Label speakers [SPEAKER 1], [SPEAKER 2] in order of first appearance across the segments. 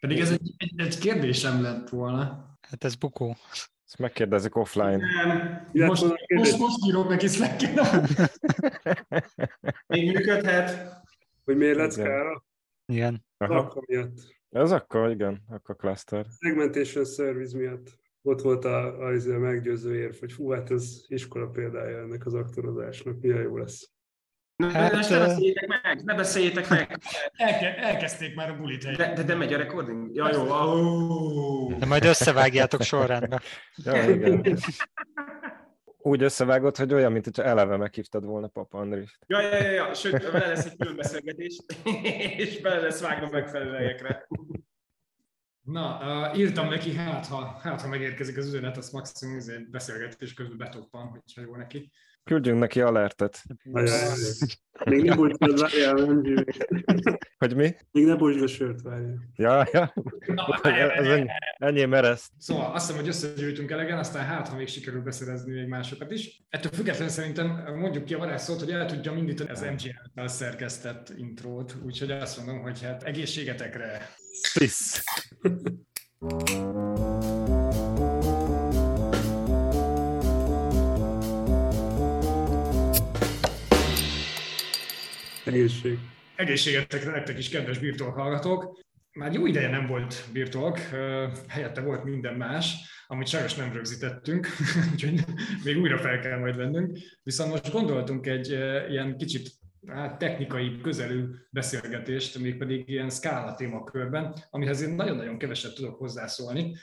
[SPEAKER 1] Pedig ez egy, egy, egy kérdésem lett volna.
[SPEAKER 2] Hát ez bukó.
[SPEAKER 3] Ezt megkérdezik offline.
[SPEAKER 1] Nem, most, most, most írok neki slack
[SPEAKER 4] Még működhet. Hogy miért lett
[SPEAKER 3] Igen. Aha.
[SPEAKER 4] Akkor miatt.
[SPEAKER 3] Ez akkor, igen, akkor cluster.
[SPEAKER 4] Segmentation service miatt. Ott volt a, a, a meggyőző érv, hogy fú, hát ez iskola példája ennek az aktorozásnak, milyen jó lesz.
[SPEAKER 2] Hát,
[SPEAKER 5] hát, ne beszéljétek meg, ne beszéljétek meg.
[SPEAKER 1] Elke, elkezdték már a bulit. egy-
[SPEAKER 5] De, de, de megy a recording? Ja, jó. Oh.
[SPEAKER 2] De majd összevágjátok sorrendbe.
[SPEAKER 3] Ja, igen. Úgy összevágott, hogy olyan, mint hogyha eleve meghívtad volna Papa Andrist.
[SPEAKER 5] Ja, ja, ja, ja, sőt, vele lesz egy külön beszélgetés, és bele lesz vágva megfelelő helyekre.
[SPEAKER 1] Na, uh, írtam neki, hát ha, hát ha megérkezik az üzenet, azt maximum beszélgetés közben betoppan, hogyha jó neki.
[SPEAKER 3] Küldjünk neki alertet.
[SPEAKER 4] Még ne bújtsd, várjál, nem.
[SPEAKER 3] Hogy mi?
[SPEAKER 4] Még ne bújtsd a sört, várjál.
[SPEAKER 3] Ja, ja.
[SPEAKER 1] Na,
[SPEAKER 3] Ez ennyi, ennyi mereszt.
[SPEAKER 1] Szóval azt hiszem, hogy összegyűjtünk elegen, aztán hát, ha még sikerül beszerezni még másokat is. Ettől függetlenül szerintem mondjuk ki a varázsszót, hogy el tudjam indítani az MGL-tel szerkesztett intrót, úgyhogy azt mondom, hogy hát egészségetekre.
[SPEAKER 3] Pisz.
[SPEAKER 4] Egészség.
[SPEAKER 1] Egészségetekre nektek is, kedves birtok hallgatók! Már jó ideje nem volt birtok, helyette volt minden más, amit sajnos nem rögzítettünk, úgyhogy még újra fel kell majd vennünk. Viszont most gondoltunk egy ilyen kicsit hát, technikai, közelű beszélgetést, mégpedig ilyen szkála témakörben, amihez én nagyon-nagyon keveset tudok hozzászólni,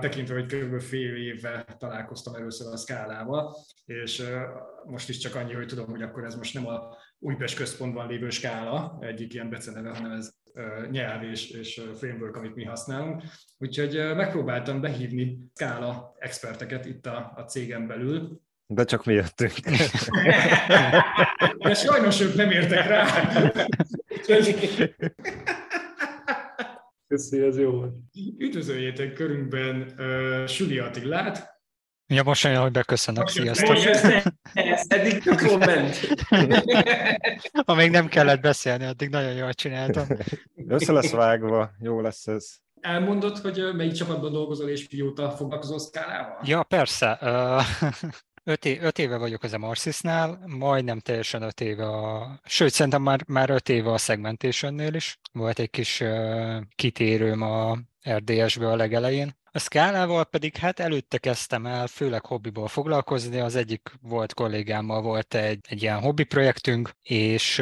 [SPEAKER 1] tekintve, hogy kb. fél éve találkoztam először a szkálával, és most is csak annyi, hogy tudom, hogy akkor ez most nem a Újpest központban lévő skála, egyik ilyen beceneve, hanem ez nyelv és, és framework, amit mi használunk. Úgyhogy megpróbáltam behívni skála experteket itt a, a cégen belül,
[SPEAKER 3] De csak mi jöttünk.
[SPEAKER 1] de sajnos ők nem értek rá.
[SPEAKER 4] Köszi, ez jó volt.
[SPEAKER 1] üdvözöljétek körünkben uh, Süli Attilát,
[SPEAKER 2] Ja, most olyan, hogy beköszönök,
[SPEAKER 1] Most
[SPEAKER 2] sziasztok.
[SPEAKER 5] Most ez, ez eddig tök jól ment.
[SPEAKER 2] Amíg nem kellett beszélni, addig nagyon jól csináltam.
[SPEAKER 3] Össze lesz vágva, jó lesz ez.
[SPEAKER 1] elmondod, hogy melyik csapatban dolgozol és mióta foglalkozol szkálával?
[SPEAKER 2] Ja, persze. Öt, é- öt éve vagyok az Emarsysnál, majdnem teljesen öt éve a... Sőt, szerintem már, már öt éve a Segmentationnél is. Volt egy kis uh, kitérőm a RDS-be a legelején. A szkálával pedig hát előtte kezdtem el, főleg hobbiból foglalkozni. Az egyik volt kollégámmal volt egy, egy ilyen hobbi projektünk, és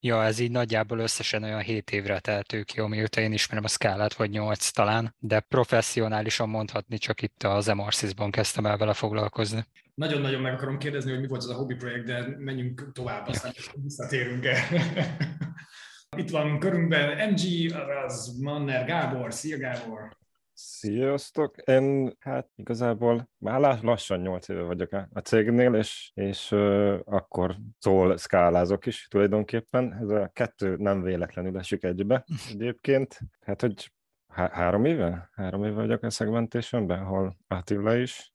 [SPEAKER 2] ja, ez így nagyjából összesen olyan 7 évre teltő ki, amióta én ismerem a szkálát, vagy 8 talán, de professzionálisan mondhatni csak itt az Emarsysban kezdtem el vele foglalkozni.
[SPEAKER 1] Nagyon-nagyon meg akarom kérdezni, hogy mi volt az a hobby projekt, de menjünk tovább, aztán visszatérünk el. Itt van körünkben MG, az Manner Gábor. Szia Gábor!
[SPEAKER 3] Sziasztok! Én hát igazából már lassan 8 éve vagyok a cégnél, és, és uh, akkor szól szkálázok is tulajdonképpen. Ez a kettő nem véletlenül esik egybe egyébként. Hát, hogy há- három éve? Három éve vagyok a Segmentationben, ahol Attila is.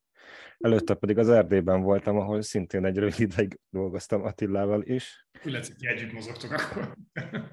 [SPEAKER 3] Előtte pedig az Erdélyben voltam, ahol szintén egy rövid ideig dolgoztam Attilával is.
[SPEAKER 1] Úgy látszik, hogy együtt mozogtok akkor.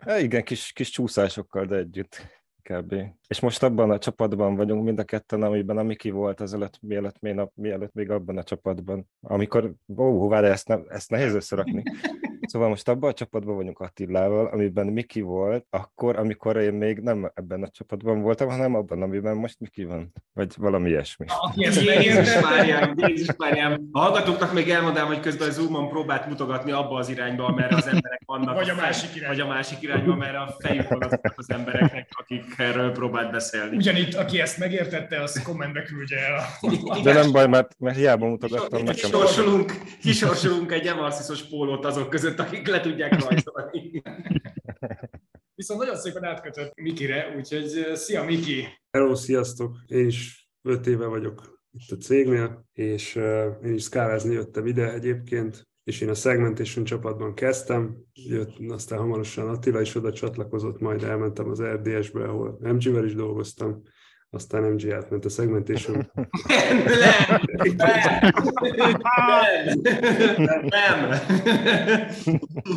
[SPEAKER 3] E, igen, kis, kis csúszásokkal, de együtt kb. És most abban a csapatban vagyunk mind a ketten, amiben a Miki volt ezelőtt, mielőtt még, mielőtt még abban a csapatban. Amikor, ó, várj, ezt, nem, ezt nehéz összerakni. Szóval most abban a csapatban vagyunk Attilával, amiben Miki volt, akkor, amikor én még nem ebben a csapatban voltam, hanem abban, amiben most Miki van. Vagy valami ilyesmi.
[SPEAKER 1] Aki ezt
[SPEAKER 5] Jézus Máriám, Jézus Máriám. A hallgatóknak még elmondám, hogy közben a Zoomon próbált mutogatni abba az irányba, amerre az emberek vannak.
[SPEAKER 1] Vagy a
[SPEAKER 5] fej-
[SPEAKER 1] másik irányba.
[SPEAKER 5] Vagy a másik irányba, amerre a fejük van azoknak az embereknek, akik erről próbált beszélni.
[SPEAKER 1] ugyanitt, aki ezt megértette, az kommentbe küldje el.
[SPEAKER 3] De nem baj, mert, mert hiába mutogattam nekem.
[SPEAKER 5] Kisorsolunk, kisorsolunk egy emarssziszos pólót azok között, akik le tudják rajzolni.
[SPEAKER 1] Viszont nagyon szépen átkötött Mikire, úgyhogy szia Miki!
[SPEAKER 4] Hello, sziasztok! Én is öt éve vagyok itt a cégnél, és én is szkálázni jöttem ide egyébként, és én a Segmentation csapatban kezdtem, jött, aztán hamarosan Attila is oda csatlakozott, majd elmentem az RDS-be, ahol MG-vel is dolgoztam, aztán MG átment a segmentation.
[SPEAKER 5] Nem, nem, nem.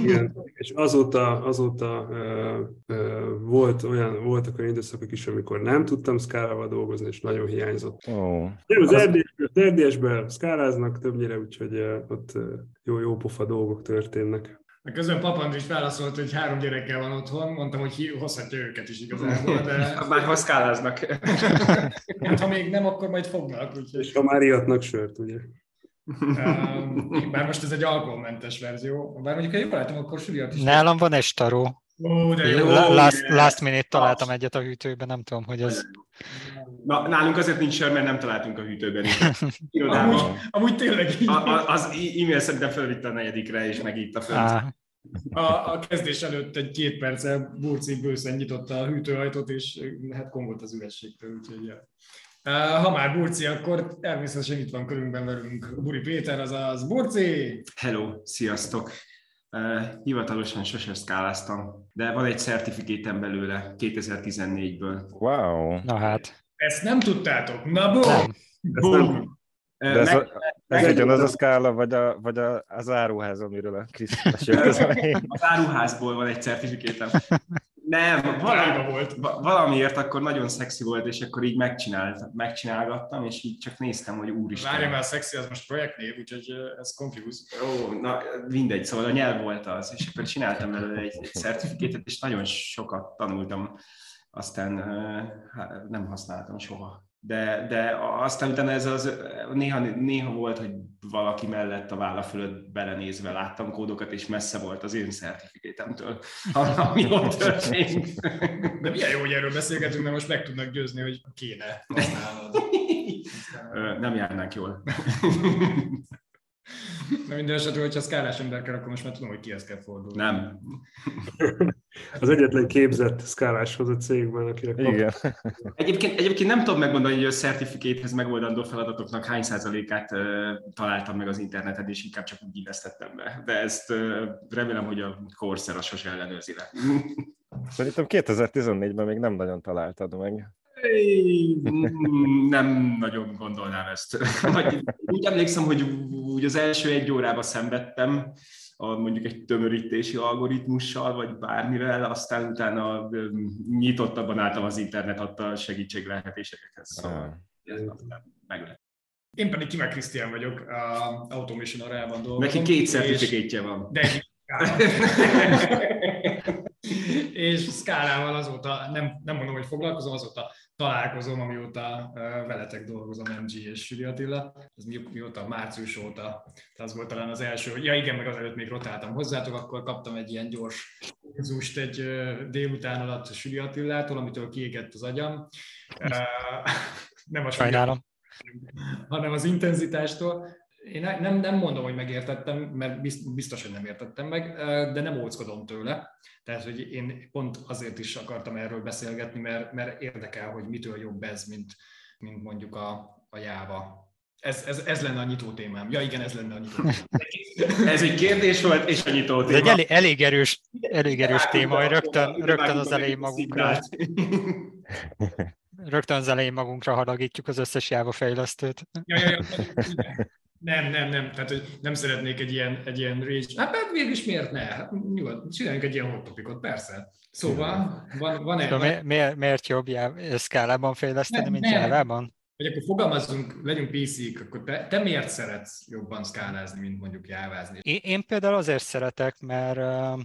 [SPEAKER 4] Igen, és azóta, azóta ö, ö, volt olyan, voltak olyan időszakok is, amikor nem tudtam szkálával dolgozni, és nagyon hiányzott.
[SPEAKER 3] Ó,
[SPEAKER 4] Nem, az
[SPEAKER 3] Az-
[SPEAKER 4] RDS-ben, RDS-ben szkáláznak többnyire, úgyhogy ott ö, jó, jó pofa dolgok történnek.
[SPEAKER 1] A közben Papand is válaszolt, hogy három gyerekkel van otthon, mondtam, hogy hozhatja őket is igazából, de
[SPEAKER 5] Már haszkáláznak.
[SPEAKER 1] hát, ha még nem, akkor majd fognak. Úgyhogy,
[SPEAKER 4] És ha már ihatnak sört, ugye?
[SPEAKER 1] um, bár most ez egy alkoholmentes verzió, bár mondjuk, ha jól látom, akkor süliat is.
[SPEAKER 2] Nálam van egy staró.
[SPEAKER 1] Ó, de jó.
[SPEAKER 2] La- Last, last minute találtam egyet a hűtőben, nem tudom, hogy ez...
[SPEAKER 5] Na, nálunk azért nincs sör, mert nem találtunk a hűtőben. Irodában.
[SPEAKER 1] Amúgy, amúgy tényleg így.
[SPEAKER 5] A, a, az e-mail szerintem felvitte a negyedikre, és megítta föl.
[SPEAKER 2] Á,
[SPEAKER 1] A, a kezdés előtt egy két perccel Burci bőszen nyitotta a hűtőajtót, és hát kongolt az ürességtől, úgyhogy ja. Ha már Burci, akkor természetesen itt van körünkben velünk Buri Péter, azaz Burci!
[SPEAKER 5] Hello, sziasztok! Uh, hivatalosan sose szkáláztam, de van egy certifikétem belőle 2014-ből.
[SPEAKER 3] wow.
[SPEAKER 2] na hát,
[SPEAKER 1] Ezt nem tudtátok? Na, bum!
[SPEAKER 2] nem,
[SPEAKER 3] De ez,
[SPEAKER 5] meg,
[SPEAKER 3] a, ez
[SPEAKER 5] meg-
[SPEAKER 3] ugyanaz a szkála, vagy, a, vagy a, az áruház, amiről a Krisz mesélt az
[SPEAKER 5] áruházból van egy certifikétem. Nem, valami,
[SPEAKER 1] volt.
[SPEAKER 5] va- valamiért akkor nagyon szexi volt, és akkor így megcsinált, megcsinálgattam, és így csak néztem, hogy úristen.
[SPEAKER 1] Várja már, szexi, az most projektnév, úgyhogy ez confuse.
[SPEAKER 5] Ó, na mindegy, szóval a nyelv volt az, és akkor csináltam belőle egy, egy certifikétet, és nagyon sokat tanultam, aztán hát nem használtam soha. De, de aztán utána ez az, néha, néha volt, hogy valaki mellett a válla fölött belenézve láttam kódokat, és messze volt az én certifikétemtől, ami ott történt.
[SPEAKER 1] De milyen jó, hogy erről beszélgetünk, mert most meg tudnak győzni, hogy kéne használnod.
[SPEAKER 5] Nem járnánk jól.
[SPEAKER 1] Na minden esetre, hogyha szkálás ember kell, akkor most már tudom, hogy kihez kell fordulni.
[SPEAKER 5] Nem.
[SPEAKER 4] az egyetlen képzett szkáláshoz a cégben, akinek kap-
[SPEAKER 3] Igen.
[SPEAKER 5] Egyébként, egyébként nem tudom megmondani, hogy a certifikéthez megoldandó feladatoknak hány százalékát ö, találtam meg az interneten, és inkább csak úgy illesztettem be. De ezt ö, remélem, hogy a Coursera sose ellenőrzi le.
[SPEAKER 3] Szerintem 2014-ben még nem nagyon találtad meg.
[SPEAKER 5] Nem nagyon gondolnám ezt. Vagy Úgy emlékszem, hogy úgy az első egy órába szenvedtem, a, mondjuk egy tömörítési algoritmussal, vagy bármivel, aztán utána nyitottabban álltam az internet adta segítség lehetőségekhez. Szóval
[SPEAKER 3] Ah.
[SPEAKER 5] ez.
[SPEAKER 1] Én pedig Kimek Krisztián vagyok, a Automation Arában dolgozom.
[SPEAKER 5] Neki két
[SPEAKER 1] és-
[SPEAKER 5] certifikétje van.
[SPEAKER 1] De egy és szkálával azóta, nem, nem mondom, hogy foglalkozom, azóta találkozom, amióta veletek dolgozom, MG és Süri Attila. Ez mi, mióta? Március óta. Tehát az volt talán az első, ja igen, meg azelőtt még rotáltam hozzátok, akkor kaptam egy ilyen gyors kurzust egy délután alatt Süri Attilától, amitől kiégett az agyam. Nem a
[SPEAKER 2] Sajnálom.
[SPEAKER 1] hanem az intenzitástól. Én nem, nem mondom, hogy megértettem, mert bizt- biztos, hogy nem értettem meg, de nem óckodom tőle. Tehát, hogy én pont azért is akartam erről beszélgetni, mert, mert érdekel, hogy mitől jobb ez, mint, mint mondjuk a, a Java. Ez, ez, ez lenne a nyitó témám. Ja igen, ez lenne a nyitó témám.
[SPEAKER 5] Ez egy kérdés volt, és a nyitó
[SPEAKER 2] Ez
[SPEAKER 5] téma.
[SPEAKER 2] egy elég, elég erős, elég erős téma, hogy rögtön, rögtön az elején magunkra, rögtön az elején magunkra haragítjuk az összes Java fejlesztőt.
[SPEAKER 1] Ja, ja, ja. Nem, nem, nem. Tehát, hogy nem szeretnék egy ilyen, egy ilyen rage. Hát, hát végülis miért ne? Hát, nyugodt, csináljunk egy ilyen hot topicot, persze. Szóval van, van, van,
[SPEAKER 2] mi- miért, miért jobb Java- szkálában fejleszteni,
[SPEAKER 1] Nem,
[SPEAKER 2] mint
[SPEAKER 1] nem.
[SPEAKER 2] Java-ban?
[SPEAKER 1] Vagy akkor fogalmazzunk, legyünk PC-k, akkor te, te miért szeretsz jobban szkálázni, mint mondjuk jávázni?
[SPEAKER 2] Én, én például azért szeretek, mert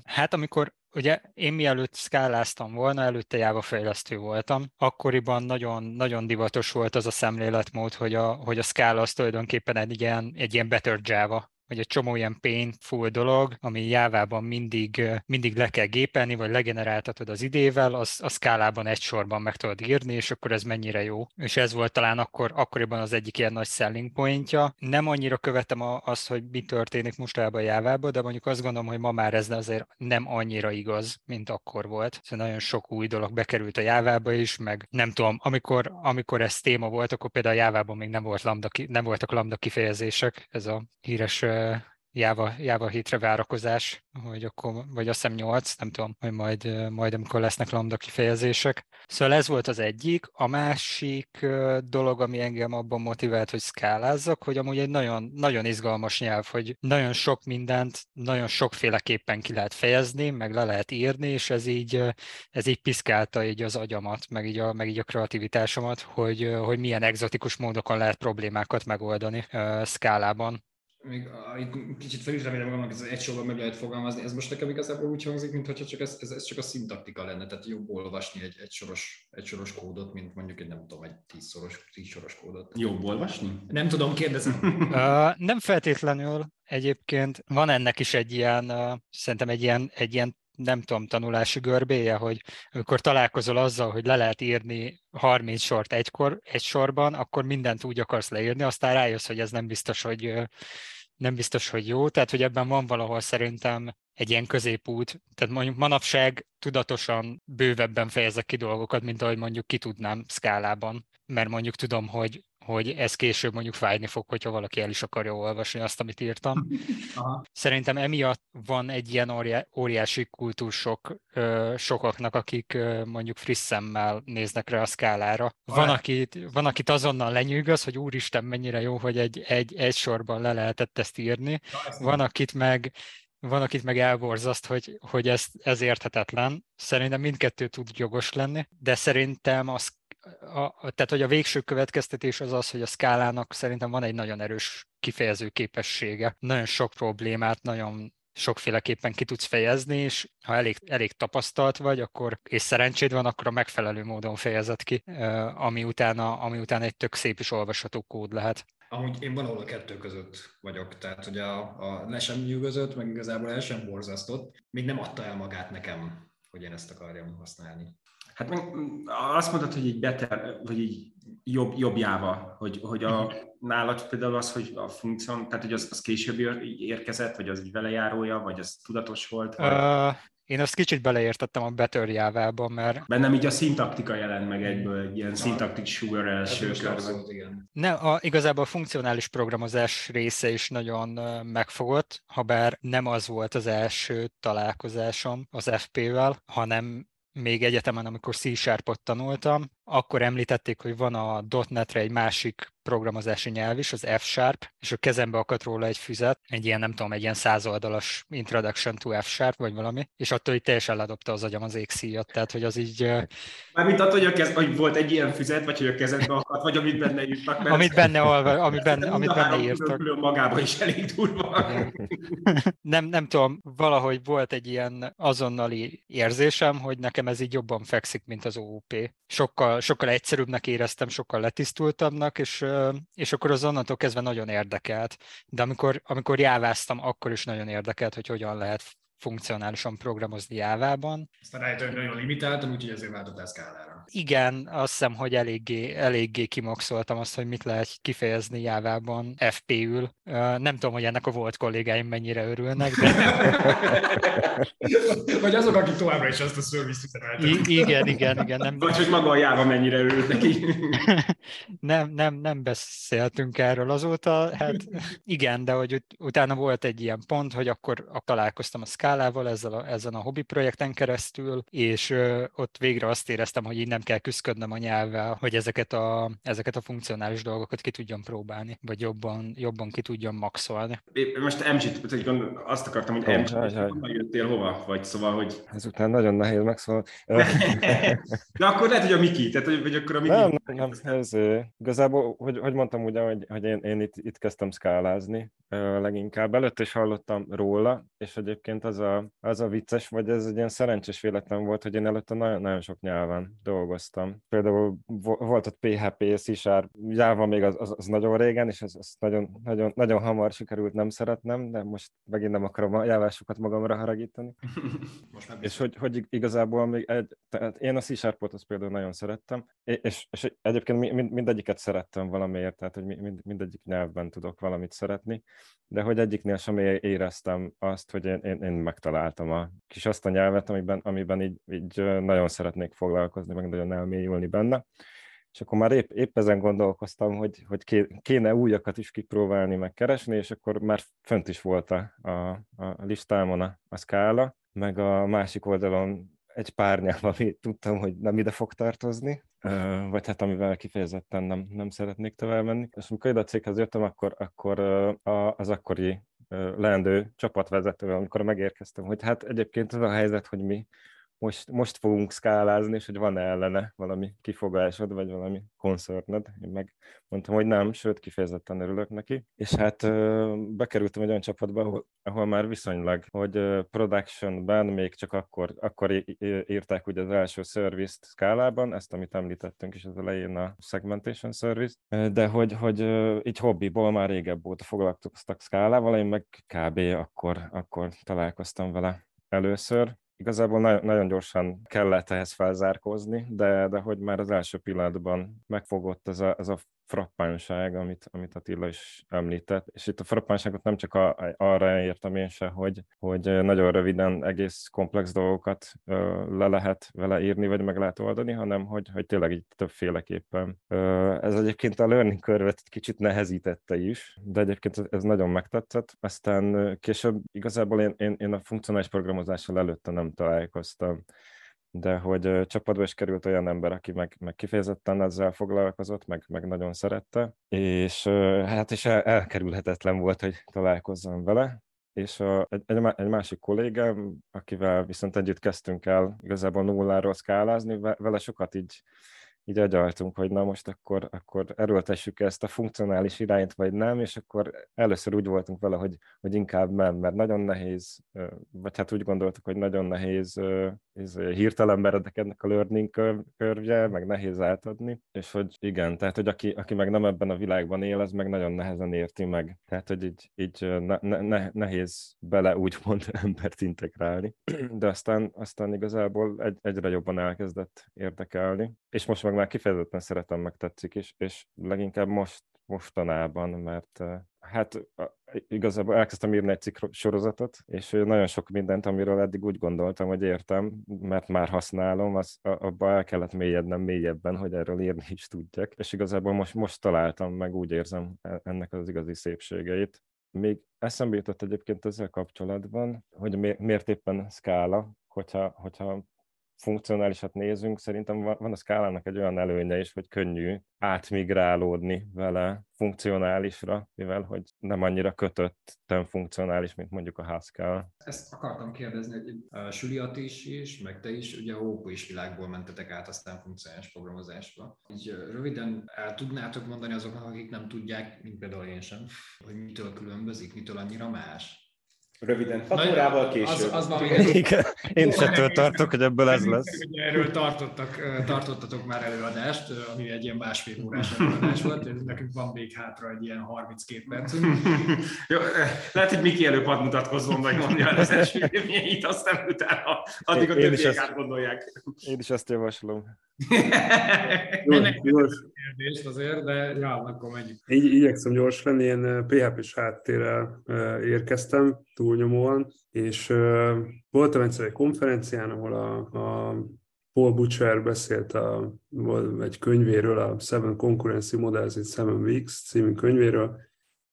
[SPEAKER 2] hát amikor ugye én mielőtt szkáláztam volna, előtte Java fejlesztő voltam, akkoriban nagyon, nagyon divatos volt az a szemléletmód, hogy a, hogy a szkála az tulajdonképpen egy ilyen, egy ilyen better Java vagy egy csomó ilyen painful dolog, ami Jávában mindig, mindig le kell gépelni, vagy legeneráltatod az idével, az a szkálában egy sorban meg tudod írni, és akkor ez mennyire jó. És ez volt talán akkor, akkoriban az egyik ilyen nagy selling pointja. Nem annyira követem a- azt, hogy mi történik mostában Jávában, de mondjuk azt gondolom, hogy ma már ez azért nem annyira igaz, mint akkor volt. Szóval nagyon sok új dolog bekerült a Jávába is, meg nem tudom, amikor, amikor ez téma volt, akkor például a Jávában még nem, volt lambda, nem voltak lambda kifejezések, ez a híres Java, Java hitre várakozás, hogy akkor, vagy azt hiszem 8, nem tudom, hogy majd, majd amikor lesznek lambda kifejezések. Szóval ez volt az egyik. A másik dolog, ami engem abban motivált, hogy szkálázzak, hogy amúgy egy nagyon, nagyon izgalmas nyelv, hogy nagyon sok mindent nagyon sokféleképpen ki lehet fejezni, meg le lehet írni, és ez így, ez így piszkálta így az agyamat, meg így a, meg így a kreativitásomat, hogy, hogy milyen egzotikus módokon lehet problémákat megoldani szkálában
[SPEAKER 1] még a, itt kicsit fel is remélem magamnak, ez egy sorban meg lehet fogalmazni, ez most nekem igazából úgy hangzik, mintha csak ez, ez, ez, csak a szintaktika lenne, tehát jobb olvasni egy, egy, soros, egy soros kódot, mint mondjuk egy nem tudom, egy tízszoros, tíz soros kódot.
[SPEAKER 5] Jobb olvasni?
[SPEAKER 1] Nem tudom, kérdezem.
[SPEAKER 2] uh, nem feltétlenül egyébként. Van ennek is egy ilyen, uh, szerintem egy ilyen, egy ilyen nem tudom, tanulási görbéje, hogy amikor találkozol azzal, hogy le lehet írni 30 sort egykor, egy sorban, akkor mindent úgy akarsz leírni, aztán rájössz, hogy ez nem biztos, hogy nem biztos, hogy jó, tehát hogy ebben van valahol szerintem egy ilyen középút, tehát mondjuk manapság tudatosan bővebben fejezek ki dolgokat, mint ahogy mondjuk ki tudnám szkálában, mert mondjuk tudom, hogy hogy ez később mondjuk fájni fog, hogyha valaki el is akarja olvasni azt, amit írtam. Aha. Szerintem emiatt van egy ilyen óriási kultúrsok sokaknak, akik mondjuk friss szemmel néznek rá a szkálára. Van, akit, van akit azonnal lenyűgöz, hogy úristen, mennyire jó, hogy egy, egy, egy sorban le lehetett ezt írni. Van, akit meg van, akit meg elborzaszt, hogy, hogy ez, ez érthetetlen. Szerintem mindkettő tud jogos lenni, de szerintem az a, tehát, hogy a végső következtetés az az, hogy a szkálának szerintem van egy nagyon erős kifejező képessége. Nagyon sok problémát, nagyon sokféleképpen ki tudsz fejezni, és ha elég, elég tapasztalt vagy, akkor, és szerencséd van, akkor a megfelelő módon fejezed ki, ami utána, ami utána egy tök szép és olvasható kód lehet.
[SPEAKER 1] Amúgy én valahol a kettő között vagyok, tehát hogy a, a le sem nyűgözött, meg igazából el sem borzasztott, még nem adta el magát nekem, hogy én ezt akarjam használni.
[SPEAKER 5] Hát meg azt mondod, hogy egy better, vagy egy jobb, jobb jáva, hogy, hogy a, mhm. nálad például az, hogy a funkció, tehát hogy az, az később érkezett, vagy az egy velejárója, vagy az tudatos volt? Vagy... Uh,
[SPEAKER 2] én azt kicsit beleértettem a Better jávába, mert...
[SPEAKER 5] Bennem így a szintaktika jelent meg egyből, egy ilyen szintaktik sugar első
[SPEAKER 2] körben. Ne, a, igazából a funkcionális programozás része is nagyon megfogott, ha bár nem az volt az első találkozásom az FP-vel, hanem még egyetemen, amikor C-Sharpot tanultam, akkor említették, hogy van a .NET-re egy másik programozási nyelv is, az F-Sharp, és a kezembe akadt róla egy füzet, egy ilyen, nem tudom, egy ilyen százoldalas Introduction to F-Sharp, vagy valami, és attól így teljesen ledobta az agyam az égszíjat, tehát hogy az így...
[SPEAKER 5] Mármint attól, hogy, a kez, hogy volt egy ilyen füzet, vagy hogy a kezedbe akadt, vagy amit benne írtak.
[SPEAKER 2] Mert amit benne, olva, amit benne, amit benne írtak.
[SPEAKER 5] Külön magában is elég durva.
[SPEAKER 2] nem, nem tudom, valahogy volt egy ilyen azonnali érzésem, hogy nekem ez így jobban fekszik, mint az OOP. Sokkal, sokkal egyszerűbbnek éreztem, sokkal letisztultabbnak, és és akkor az onnantól kezdve nagyon érdekelt. De amikor, amikor jáváztam, akkor is nagyon érdekelt, hogy hogyan lehet funkcionálisan programozni Jávában.
[SPEAKER 1] Aztán rájöttem, hogy nagyon limitáltam, úgyhogy ezért váltottál szkálára.
[SPEAKER 2] Igen, azt hiszem, hogy eléggé, eléggé kimaxoltam azt, hogy mit lehet kifejezni Jávában FP-ül. Nem tudom, hogy ennek a volt kollégáim mennyire örülnek, de...
[SPEAKER 1] Vagy azok, akik továbbra is azt a service
[SPEAKER 2] I- Igen, igen, igen. Nem...
[SPEAKER 5] Vagy hogy maga a Java mennyire örült neki.
[SPEAKER 2] nem, nem, nem beszéltünk erről azóta. Hát igen, de hogy ut- utána volt egy ilyen pont, hogy akkor találkoztam a skálával, ezzel a, ezen a hobbi projekten keresztül, és ö, ott végre azt éreztem, hogy így nem kell küzdködnöm a nyelvvel, hogy ezeket a, ezeket a funkcionális dolgokat ki tudjam próbálni, vagy jobban, jobban ki tudjam maxolni.
[SPEAKER 5] Most MG-t, azt akartam, hogy oh, MG, honnan jöttél hova? Vagy szóval, hogy...
[SPEAKER 3] Ezután nagyon nehéz megszólni.
[SPEAKER 5] De akkor lehet, hogy a Miki, tehát hogy, vagy akkor a Miki.
[SPEAKER 3] Nem, nem, nem ez, igazából, hogy, hogy mondtam ugye, hogy, hogy én, én itt, itt kezdtem szkálázni leginkább. Előtt is hallottam róla, és egyébként az a, az a vicces, vagy ez egy ilyen szerencsés véletlen volt, hogy én előtte nagyon, nagyon sok nyelven dolgoztam. Például volt ott PHP, C Sharp, Java még az, az, az nagyon régen, és az, az nagyon, nagyon, nagyon hamar sikerült nem szeretnem, de most megint nem akarom a jávásokat magamra haragítani. most nem és hogy, hogy igazából még egy, tehát én a C Sharpot azt például nagyon szerettem, és, és egyébként mind, mindegyiket szerettem valamiért, tehát hogy mind, mindegyik nyelvben tudok valamit szeretni, de hogy egyiknél sem éreztem azt, hogy én, én, én megtaláltam a kis azt a nyelvet, amiben, amiben így, így nagyon szeretnék foglalkozni, meg nagyon elmélyülni benne. és akkor már épp, épp ezen gondolkoztam, hogy, hogy kéne újakat is kipróbálni, meg keresni, és akkor már fönt is volt a, a, a listámon a, a szkála, meg a másik oldalon egy párnyám, ami tudtam, hogy nem ide fog tartozni, vagy hát amivel kifejezetten nem, nem szeretnék tovább menni. És amikor ide a céghez jöttem, akkor, akkor az akkori leendő csapatvezető, amikor megérkeztem, hogy hát egyébként az a helyzet, hogy mi most, most fogunk szkálázni, és hogy van-e ellene valami kifogásod, vagy valami koncerned. Én meg mondtam, hogy nem, sőt, kifejezetten örülök neki. És hát bekerültem egy olyan csapatba, ahol, ahol már viszonylag, hogy productionben még csak akkor, akkor írták ugye az első service skálában, ezt, amit említettünk is az elején a segmentation service, de hogy, hogy így hobbiból már régebb óta foglalkoztak skálával, én meg kb. akkor, akkor találkoztam vele először, Igazából na- nagyon gyorsan kellett ehhez felzárkózni, de, de hogy már az első pillanatban megfogott ez a, ez a frappánság, amit, amit Attila is említett. És itt a frappánságot nem csak a, arra értem én se, hogy, hogy nagyon röviden egész komplex dolgokat ö, le lehet vele írni, vagy meg lehet oldani, hanem hogy, hogy tényleg így többféleképpen. Ö, ez egyébként a learning curve kicsit nehezítette is, de egyébként ez nagyon megtetszett. Aztán később igazából én, én, én a funkcionális programozással előtte nem találkoztam de hogy csapatba is került olyan ember, aki meg, meg kifejezetten ezzel foglalkozott, meg, meg nagyon szerette, és hát is el, elkerülhetetlen volt, hogy találkozzam vele, és a, egy, egy, egy másik kollégám, akivel viszont együtt kezdtünk el igazából nulláról szkálázni, vele sokat így így agyaltunk, hogy na most akkor, akkor erőltessük ezt a funkcionális irányt, vagy nem, és akkor először úgy voltunk vele, hogy, hogy inkább nem, mert nagyon nehéz, vagy hát úgy gondoltuk, hogy nagyon nehéz ez hirtelen meredekednek a learning curve meg nehéz átadni, és hogy igen, tehát hogy aki, aki meg nem ebben a világban él, az meg nagyon nehezen érti meg. Tehát, hogy így, így ne, ne, nehéz bele úgymond embert integrálni. De aztán, aztán igazából egy, egyre jobban elkezdett érdekelni. És most meg már kifejezetten szeretem, meg tetszik is, és leginkább most mostanában, mert hát igazából elkezdtem írni egy cikk sorozatot, és nagyon sok mindent, amiről eddig úgy gondoltam, hogy értem, mert már használom, az, abba el kellett mélyednem mélyebben, hogy erről írni is tudjak, és igazából most, most találtam meg, úgy érzem e, ennek az igazi szépségeit. Még eszembe jutott egyébként ezzel kapcsolatban, hogy miért éppen szkála, hogyha, hogyha funkcionálisat nézünk, szerintem van a szkálának egy olyan előnye is, hogy könnyű átmigrálódni vele funkcionálisra, mivel hogy nem annyira kötött funkcionális, mint mondjuk a Haskell.
[SPEAKER 1] Ezt akartam kérdezni, hogy a Suliat is, is, meg te is, ugye a is világból mentetek át aztán funkcionális programozásba. Így röviden el tudnátok mondani azoknak, akik nem tudják, mint például én sem, hogy mitől különbözik, mitől annyira más?
[SPEAKER 5] Röviden, hat órával később. Az,
[SPEAKER 1] az valami,
[SPEAKER 3] Igen, én is ettől tartok, hogy ebből ez lesz.
[SPEAKER 1] Erről tartottak, tartottatok már előadást, ami egy ilyen másfél órás előadás volt, nekünk van még hátra egy ilyen 32 percünk.
[SPEAKER 5] Jó, lehet, hogy Miki előbb hadd mutatkozzon, vagy mondja az első élményeit, aztán utána addig a többiek átgondolják.
[SPEAKER 3] Én is ezt javaslom.
[SPEAKER 1] gyors, kérdést azért, de ja, akkor menjünk.
[SPEAKER 4] Így, igyekszem gyors lenni, én PHP-s háttérrel érkeztem túlnyomóan, és voltam egyszer egy konferencián, ahol a, a Paul Butcher beszélt a, egy könyvéről, a Seven Concurrency Models in Seven Weeks című könyvéről,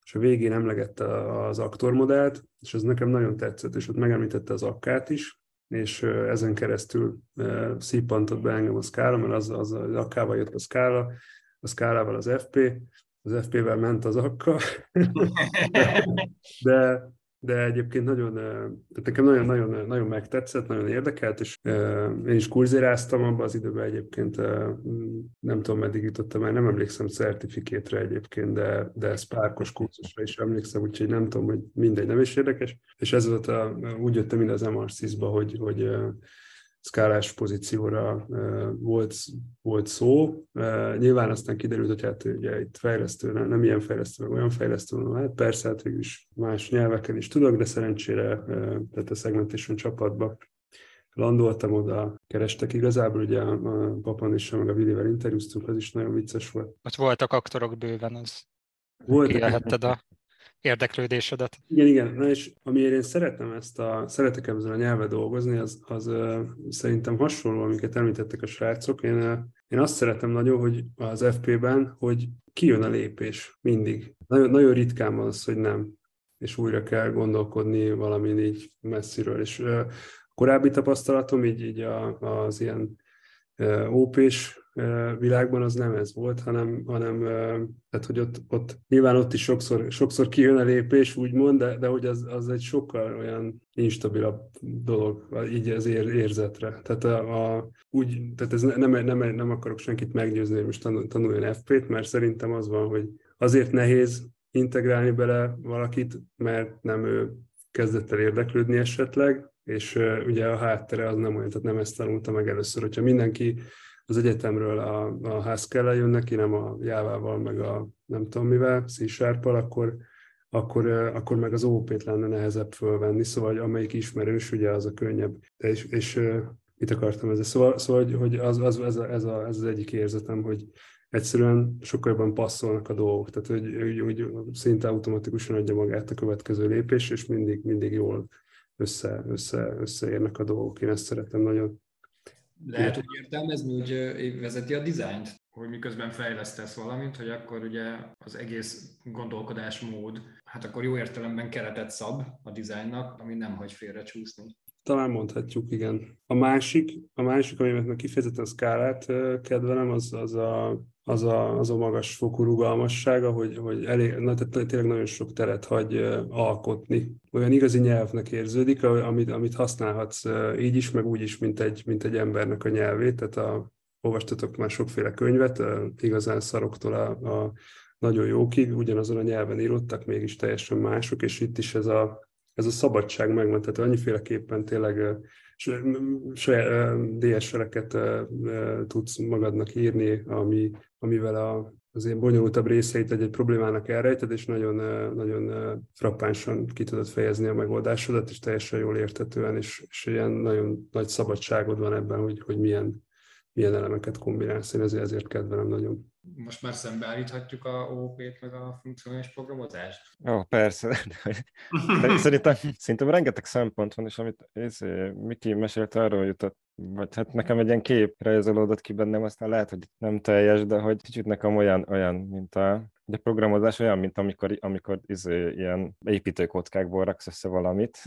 [SPEAKER 4] és a végén emlegette az aktormodellt, és ez nekem nagyon tetszett, és ott megemlítette az akkát is, és ezen keresztül szippantott be engem a szkála, mert az, az, az akkával jött a szkála, a szkálával az FP, az FP-vel ment az akka, de, de egyébként nagyon, tehát nekem nagyon, nagyon, nagyon megtetszett, nagyon érdekelt, és én is kurzéráztam abban az időben egyébként, nem tudom, meddig jutottam, már nem emlékszem certifikétre egyébként, de, de Sparkos kurzusra is emlékszem, úgyhogy nem tudom, hogy mindegy, nem is érdekes, és ez volt a, úgy jöttem mind az MRCIS-ba, hogy, hogy szkálás pozícióra volt, volt szó. Nyilván aztán kiderült, hogy hát ugye itt fejlesztő, nem, ilyen fejlesztő, meg olyan fejlesztő hát persze, hát is más nyelveken is tudok, de szerencsére tehát a segmentation csapatba landoltam oda, kerestek igazából, ugye a Papan is, meg a Vidivel interjúztunk, az is nagyon vicces volt.
[SPEAKER 2] Ott voltak aktorok bőven, az Volt. A érdeklődésedet.
[SPEAKER 4] Igen, igen. Na és amiért én szeretem ezt a, szeretek ezzel a nyelvet dolgozni, az, az uh, szerintem hasonló, amiket említettek a srácok. Én, uh, én azt szeretem nagyon, hogy az FP-ben, hogy kijön a lépés mindig. Nagyon, nagyon ritkán van az, hogy nem és újra kell gondolkodni valamin így messziről. És uh, korábbi tapasztalatom így, így a, az ilyen OP-s világban az nem ez volt, hanem, hanem tehát, hogy ott, ott nyilván ott is sokszor, sokszor kijön a lépés, úgymond, de, de hogy az, az egy sokkal olyan instabilabb dolog, így az ér, érzetre. Tehát, a, a, úgy, tehát ez nem, nem, nem akarok senkit meggyőzni, hogy most tanul, tanuljon FP-t, mert szerintem az van, hogy azért nehéz integrálni bele valakit, mert nem ő kezdett el érdeklődni esetleg, és uh, ugye a háttere az nem olyan, tehát nem ezt tanulta meg először, hogyha mindenki az egyetemről a, a haskell jön neki, nem a jávával, meg a nem tudom mivel, c akkor, akkor, akkor meg az OP-t lenne nehezebb fölvenni, szóval amelyik ismerős, ugye az a könnyebb. És, és mit akartam ezzel? Szóval, szóval hogy, hogy az, az, ez, a, ez, a, ez az egyik érzetem, hogy egyszerűen sokkal jobban passzolnak a dolgok, tehát hogy, hogy, hogy szinte automatikusan adja magát a következő lépés, és mindig, mindig jól össze, össze, összeérnek a dolgok. Én ezt szeretem nagyon.
[SPEAKER 1] Lehet hogy értelmezni, hogy vezeti a dizájnt, hogy miközben fejlesztesz valamit, hogy akkor ugye az egész gondolkodásmód, hát akkor jó értelemben keretet szab a dizájnnak, ami nem hagy félre csúszni.
[SPEAKER 4] Talán mondhatjuk, igen. A másik, a másik, amiben kifejezetten a szkálát kedvelem, az, az a az a, az a magas fokú rugalmassága, hogy, hogy elég, na, tehát tényleg nagyon sok teret hagy alkotni. Olyan igazi nyelvnek érződik, amit, amit használhatsz így is, meg úgy is, mint egy, mint egy embernek a nyelvét. Tehát a, olvastatok már sokféle könyvet, igazán szaroktól a, a nagyon jókig, ugyanazon a nyelven írottak, mégis teljesen mások, és itt is ez a, ez a szabadság megvan, tehát annyiféleképpen tényleg saját DS-sereket tudsz magadnak írni, ami, amivel a, az ilyen bonyolultabb részeit egy, egy problémának elrejted, és nagyon, nagyon frappánsan ki tudod fejezni a megoldásodat, és teljesen jól értetően, és, és ilyen nagyon nagy szabadságod van ebben, hogy, hogy milyen, milyen elemeket kombinálsz. Én ezért, ezért kedvelem nagyon
[SPEAKER 1] most már szembeállíthatjuk a OOP-t meg a funkcionális programozást?
[SPEAKER 3] Ó, persze. Szerintem, szerintem rengeteg szempont van, és amit ez, Miki mesélt, arról jutott, vagy hát nekem egy ilyen kép rajzolódott ki bennem, aztán lehet, hogy nem teljes, de hogy kicsit nekem olyan, olyan mint a, a programozás olyan, mint amikor, amikor izé, ilyen építőkockákból raksz össze valamit,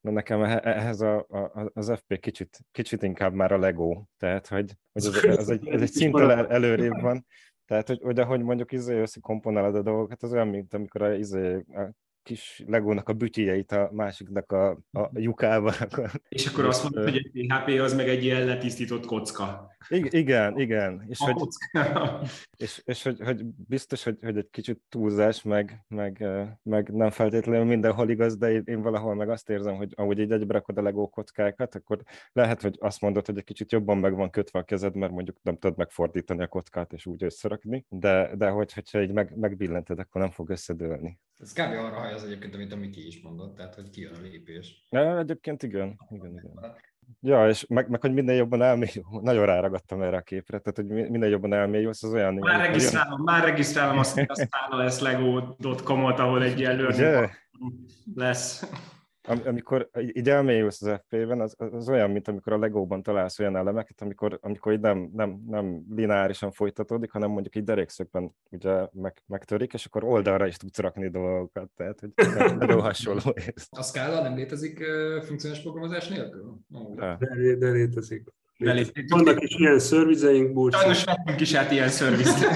[SPEAKER 3] de nekem ehhez a, a, az FP kicsit, kicsit inkább már a Lego, tehát hogy, hogy az, az egy, ez egy szinttel előrébb van, tehát, hogy, hogy ahogy mondjuk izé összekomponálod a dolgokat, az olyan, mint amikor a, izé, a kis legónak a bütyjeit a másiknak a, a lyukával.
[SPEAKER 5] És akkor azt mondod, hogy egy PHP az meg egy ilyen letisztított kocka.
[SPEAKER 3] Igen, igen. És, hogy, és, és hogy, hogy, biztos, hogy, hogy egy kicsit túlzás, meg, meg, meg nem feltétlenül mindenhol igaz, de én, én valahol meg azt érzem, hogy ahogy így egybe rakod a legó kockákat, akkor lehet, hogy azt mondod, hogy egy kicsit jobban meg van kötve a kezed, mert mondjuk nem tudod megfordítani a kockát és úgy összerakni, de, de hogy, hogyha így meg, megbillented, akkor nem fog összedőlni.
[SPEAKER 1] Ez kb. arra haj az egyébként, amit a Miki is mondott, tehát hogy kijön a lépés.
[SPEAKER 3] Ja, egyébként igen, igen, igen. Ja, és meg, meg hogy minden jobban elmélyül, nagyon ráragadtam erre a képre, tehát hogy minden jobban elmélyül, az olyan...
[SPEAKER 5] Már regisztrálom, jön... már regisztrálom azt, azt a lesz lego.com-ot, ahol egy ilyen lesz
[SPEAKER 3] am, amikor így elmélyülsz az FP-ben, az, az olyan, mint amikor a Legóban találsz olyan elemeket, amikor, amikor így nem, nem, nem lineárisan folytatódik, hanem mondjuk így derékszögben ugye meg, megtörik, és akkor oldalra is tudsz rakni dolgokat, tehát hogy nagyon hasonló.
[SPEAKER 1] A Scala nem létezik uh, funkcionális programozás nélkül?
[SPEAKER 4] Oh. De. De, de létezik. Vannak is ilyen szörvizeink, Burci.
[SPEAKER 5] Sajnos vettünk is át ilyen szörvizt.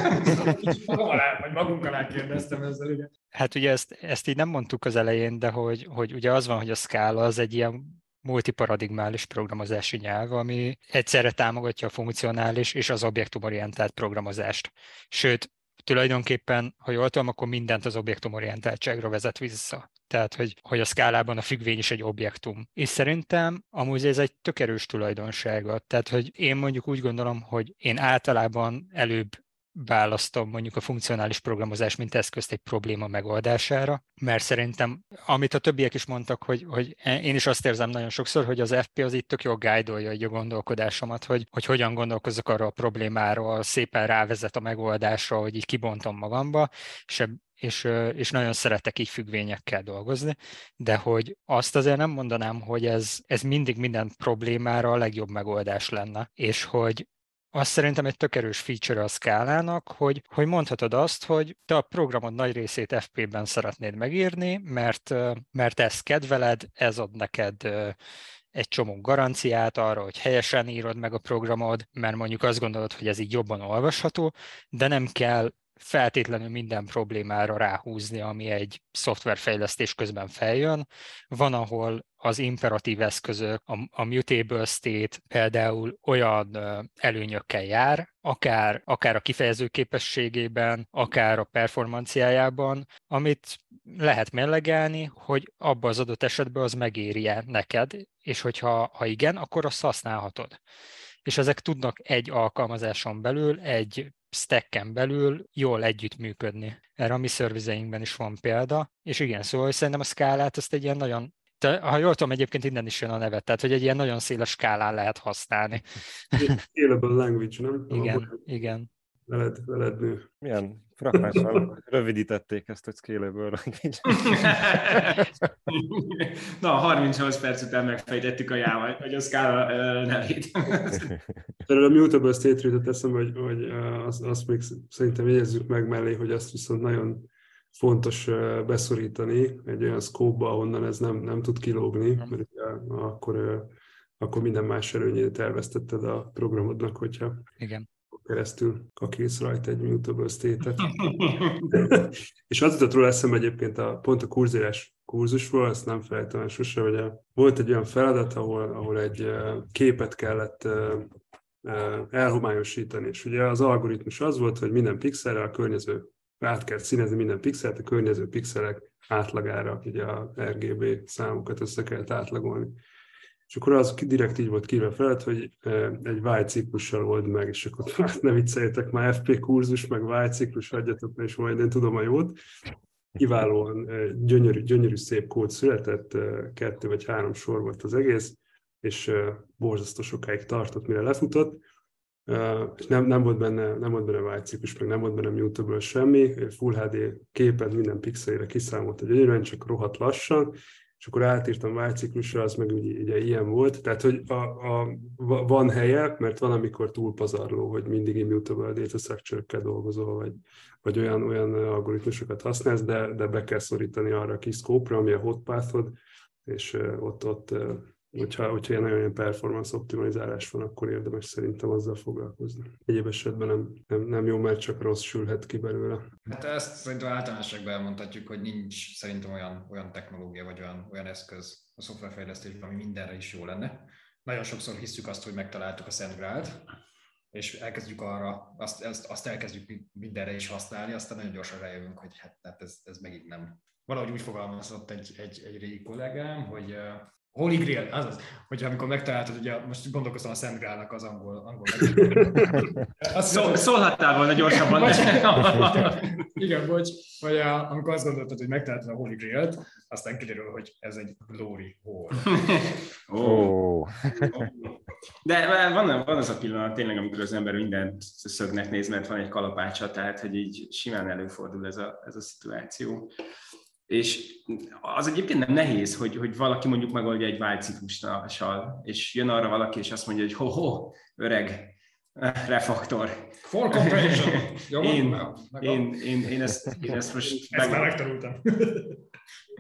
[SPEAKER 1] vagy magunk alá kérdeztem ezzel, ugye.
[SPEAKER 2] Hát ugye ezt, ezt így nem mondtuk az elején, de hogy, hogy ugye az van, hogy a Scala az egy ilyen multiparadigmális programozási nyelv, ami egyszerre támogatja a funkcionális és az objektumorientált programozást. Sőt, tulajdonképpen, ha jól tudom, akkor mindent az objektumorientáltságra vezet vissza. Tehát, hogy, hogy a szkálában a függvény is egy objektum. És szerintem amúgy ez egy tök erős tulajdonsága. Tehát, hogy én mondjuk úgy gondolom, hogy én általában előbb választom mondjuk a funkcionális programozás, mint eszközt egy probléma megoldására, mert szerintem, amit a többiek is mondtak, hogy, hogy én is azt érzem nagyon sokszor, hogy az FP az itt tök jól guide a gondolkodásomat, hogy, hogy hogyan gondolkozok arra a problémáról, szépen rávezet a megoldásra, hogy így kibontom magamba, és és, és nagyon szeretek így függvényekkel dolgozni, de hogy azt azért nem mondanám, hogy ez, ez mindig minden problémára a legjobb megoldás lenne, és hogy azt szerintem egy tök erős feature a szkálának, hogy, hogy mondhatod azt, hogy te a programod nagy részét FP-ben szeretnéd megírni, mert, mert ezt kedveled, ez ad neked egy csomó garanciát arra, hogy helyesen írod meg a programod, mert mondjuk azt gondolod, hogy ez így jobban olvasható, de nem kell feltétlenül minden problémára ráhúzni, ami egy szoftverfejlesztés közben feljön. Van, ahol az imperatív eszközök, a, a mutable state például olyan előnyökkel jár, akár, akár a kifejező képességében, akár a performanciájában, amit lehet mellegelni, hogy abban az adott esetben az megéri-e neked, és hogyha ha igen, akkor azt használhatod és ezek tudnak egy alkalmazáson belül, egy stacken belül jól együttműködni. Erre a mi szervizeinkben is van példa, és igen, szóval szerintem a skálát ezt egy ilyen nagyon te, ha jól tudom, egyébként innen is jön a neve, tehát hogy egy ilyen nagyon széles skálán lehet használni.
[SPEAKER 4] Scalable language, nem?
[SPEAKER 2] Igen, Ahol igen.
[SPEAKER 4] Veled, veled nő.
[SPEAKER 3] Milyen frappánsan rövidítették ezt, hogy scalable.
[SPEAKER 5] Na, 38 perc után megfejtettük a jáma, hogy a Scala nevét.
[SPEAKER 4] Erről a mutable state jutott eszembe, hogy, hogy azt, azt még szerintem jegyezzük meg mellé, hogy azt viszont nagyon fontos beszorítani egy olyan scope ahonnan ez nem, nem tud kilógni, mert akkor, akkor minden más előnyét elvesztetted a programodnak, hogyha
[SPEAKER 2] Igen
[SPEAKER 4] keresztül kakilsz rajta egy mutable state-et. és az jutott róla eszembe egyébként a, pont a kurzírás kurzusról, ezt nem felejtem sose, hogy a, volt egy olyan feladat, ahol, ahol egy képet kellett elhomályosítani, és ugye az algoritmus az volt, hogy minden pixelre a környező át kell színezni minden pixelt, a környező pixelek átlagára, ugye a RGB számokat össze kellett átlagolni. És akkor az direkt így volt kívül felett, hogy egy Y ciklussal old meg, és akkor hát ne vicceljetek már FP kurzus, meg Y ciklus, adjatok és majd én tudom a jót. Kiválóan gyönyörű, gyönyörű szép kód született, kettő vagy három sor volt az egész, és borzasztó sokáig tartott, mire lefutott. És nem, nem, volt benne, nem volt benne Y ciklus, meg nem volt benne mutable semmi, Full HD képet minden pixelére kiszámolt egy gyönyörűen, csak rohadt lassan, és akkor átírtam válciklusra, az meg ugye, ugye ilyen volt. Tehát, hogy a, a, van helye, mert van, amikor túl pazarló, hogy mindig immutable data structure dolgozol, vagy, vagy olyan, olyan algoritmusokat használsz, de, de be kell szorítani arra a kis scope ami a hotpathod, és ott, ott hogyha, hogyha ilyen olyan performance optimalizálás van, akkor érdemes szerintem azzal foglalkozni. Egyéb esetben nem, nem, nem jó, mert csak rossz sülhet ki belőle.
[SPEAKER 1] Hát ezt szerintem általánosságban elmondhatjuk, hogy nincs szerintem olyan, olyan technológia vagy olyan, olyan eszköz a szoftverfejlesztésben, ami mindenre is jó lenne. Nagyon sokszor hiszük azt, hogy megtaláltuk a Szent Grált, és elkezdjük arra, azt, azt, azt elkezdjük mindenre is használni, aztán nagyon gyorsan rájövünk, hogy hát, hát ez, ez megint nem. Valahogy úgy fogalmazott egy, egy, egy régi kollégám, hogy Holy Grail, az, hogyha amikor megtaláltad, ugye most gondolkoztam a Szent Grálnak az angol, angol
[SPEAKER 5] Szól, Szólhattál volna gyorsabban.
[SPEAKER 1] Igen, bocs, vagy a, amikor azt gondoltad, hogy megtaláltad a Holy Grail-t, aztán kiderül, hogy ez egy glory hole.
[SPEAKER 3] oh.
[SPEAKER 5] De van, van az a pillanat tényleg, amikor az ember mindent szögnek néz, mert van egy kalapácsa, tehát hogy így simán előfordul ez a, ez a szituáció. És az egyébként nem nehéz, hogy, hogy valaki mondjuk megoldja egy vágyciklussal, és jön arra valaki, és azt mondja, hogy ho-ho, öreg, refaktor.
[SPEAKER 1] For comparison.
[SPEAKER 5] én, én, én, én, ezt, én ezt most...
[SPEAKER 1] ezt meg... már megtanultam.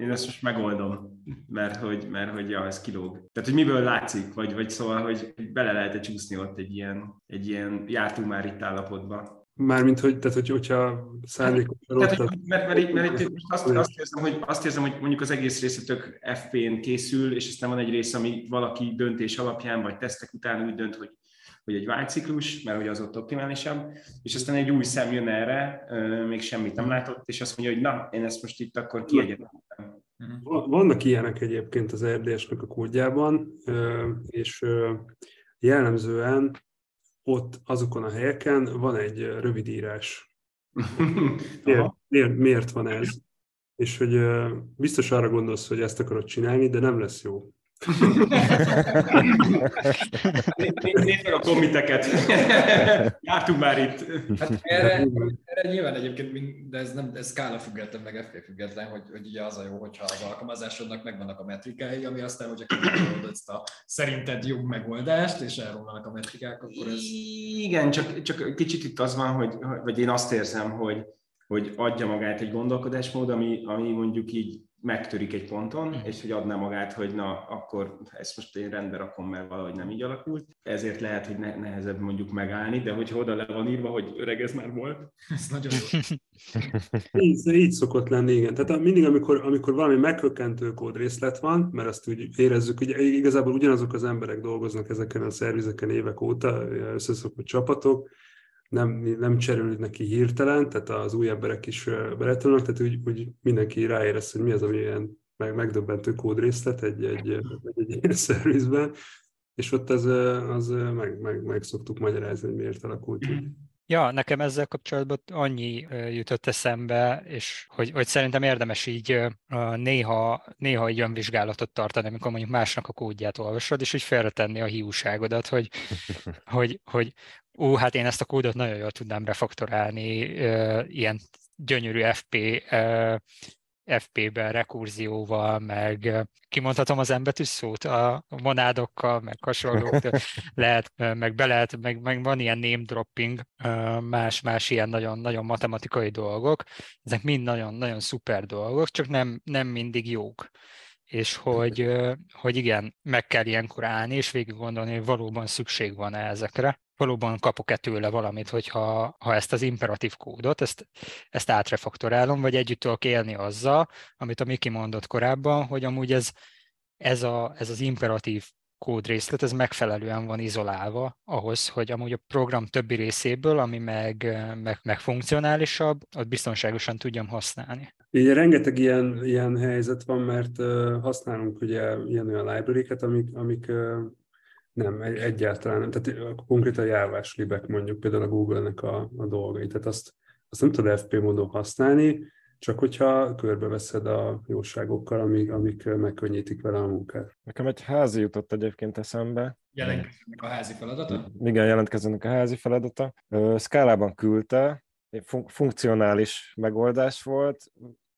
[SPEAKER 5] én ezt most megoldom, mert hogy, mert hogy ja, ez kilóg. Tehát, hogy miből látszik, vagy, vagy szóval, hogy bele lehet-e csúszni ott egy ilyen, egy ilyen jártunk már itt állapotba.
[SPEAKER 4] Mármint, hogy, tehát, hogy, hogyha szándékosan
[SPEAKER 5] tehát, hogy, mert, mert, mert, mert itt azt, azt, érzem, hogy, azt érzem, hogy mondjuk az egész részletök FP-n készül, és aztán van egy rész, ami valaki döntés alapján, vagy tesztek után úgy dönt, hogy, hogy egy vágyciklus, mert hogy az ott optimálisabb, és aztán egy új szem jön erre, még semmit nem látott, és azt mondja, hogy na, én ezt most itt akkor kiegyetem.
[SPEAKER 4] Vannak ilyenek egyébként az RDS-nek a kódjában, és jellemzően ott azokon a helyeken van egy rövidírás. Miért, miért, miért van ez? És hogy biztos arra gondolsz, hogy ezt akarod csinálni, de nem lesz jó.
[SPEAKER 5] Nézd meg a kommiteket. Jártunk már itt.
[SPEAKER 1] Hát erre, erre nyilván egyébként, de ez, nem, ez skála független, meg FP független, hogy, hogy ugye az a jó, hogyha az alkalmazásodnak megvannak a metrikái, ami aztán, hogyha kitalálod ezt a szerinted jobb megoldást, és elromlanak a metrikák, akkor ez...
[SPEAKER 5] Igen, csak, csak kicsit itt az van, hogy, vagy én azt érzem, hogy, hogy adja magát egy gondolkodásmód, ami, ami mondjuk így megtörik egy ponton, mm. és hogy adná magát, hogy na, akkor ezt most én rendbe rakom, mert valahogy nem így alakult. Ezért lehet, hogy ne, nehezebb mondjuk megállni, de hogyha oda le van írva, hogy öreg, ez már volt, ez nagyon jó.
[SPEAKER 4] így, így szokott lenni, igen. Tehát mindig, amikor, amikor valami meghökkentő kódrészlet van, mert azt úgy érezzük, hogy igazából ugyanazok az emberek dolgoznak ezeken a szervizeken évek óta, összeszokott csapatok, nem, nem cserélődik neki hirtelen, tehát az új emberek is beletolnak, tehát úgy, úgy mindenki ráérez, hogy mi az, ami ilyen meg, megdöbbentő kódrészlet egy, egy, egy, egy ilyen szervizben, és ott az, az meg, meg, meg szoktuk magyarázni, hogy miért alakult így.
[SPEAKER 2] Ja, nekem ezzel kapcsolatban annyi jutott eszembe, és hogy, hogy szerintem érdemes így néha, néha egy önvizsgálatot tartani, amikor mondjuk másnak a kódját olvasod, és úgy félretenni a hiúságodat, hogy, hogy, hogy ú, hát én ezt a kódot nagyon jól tudnám refaktorálni ilyen gyönyörű FP FP-ben, rekurzióval, meg kimondhatom az embetű szót a monádokkal, meg hasonlók, lehet, meg be lehet, meg, meg van ilyen name dropping, más, más ilyen nagyon, nagyon matematikai dolgok, ezek mind nagyon, nagyon szuper dolgok, csak nem, nem mindig jók. És hogy, hogy igen, meg kell ilyenkor állni, és végig gondolni, hogy valóban szükség van-e ezekre valóban kapok-e tőle valamit, hogyha ha ezt az imperatív kódot, ezt, ezt átrefaktorálom, vagy együtt tudok élni azzal, amit a Miki mondott korábban, hogy amúgy ez, ez, a, ez az imperatív kódrészlet, ez megfelelően van izolálva ahhoz, hogy amúgy a program többi részéből, ami meg, meg, meg funkcionálisabb, ott biztonságosan tudjam használni.
[SPEAKER 4] Így rengeteg ilyen, ilyen helyzet van, mert uh, használunk ugye ilyen olyan library amik, amik uh, nem, egyáltalán nem. Tehát konkrétan járvás libek mondjuk például a Google-nek a, a dolgai. Tehát azt, azt nem tudod FP módon használni, csak hogyha körbeveszed a jóságokkal, amik, amik megkönnyítik vele a munkát.
[SPEAKER 3] Nekem egy házi jutott egyébként eszembe.
[SPEAKER 1] Jelentkezőnek a házi feladata?
[SPEAKER 3] Igen, jelentkezőnek a házi feladata. Skálában küldte, fun- funkcionális megoldás volt,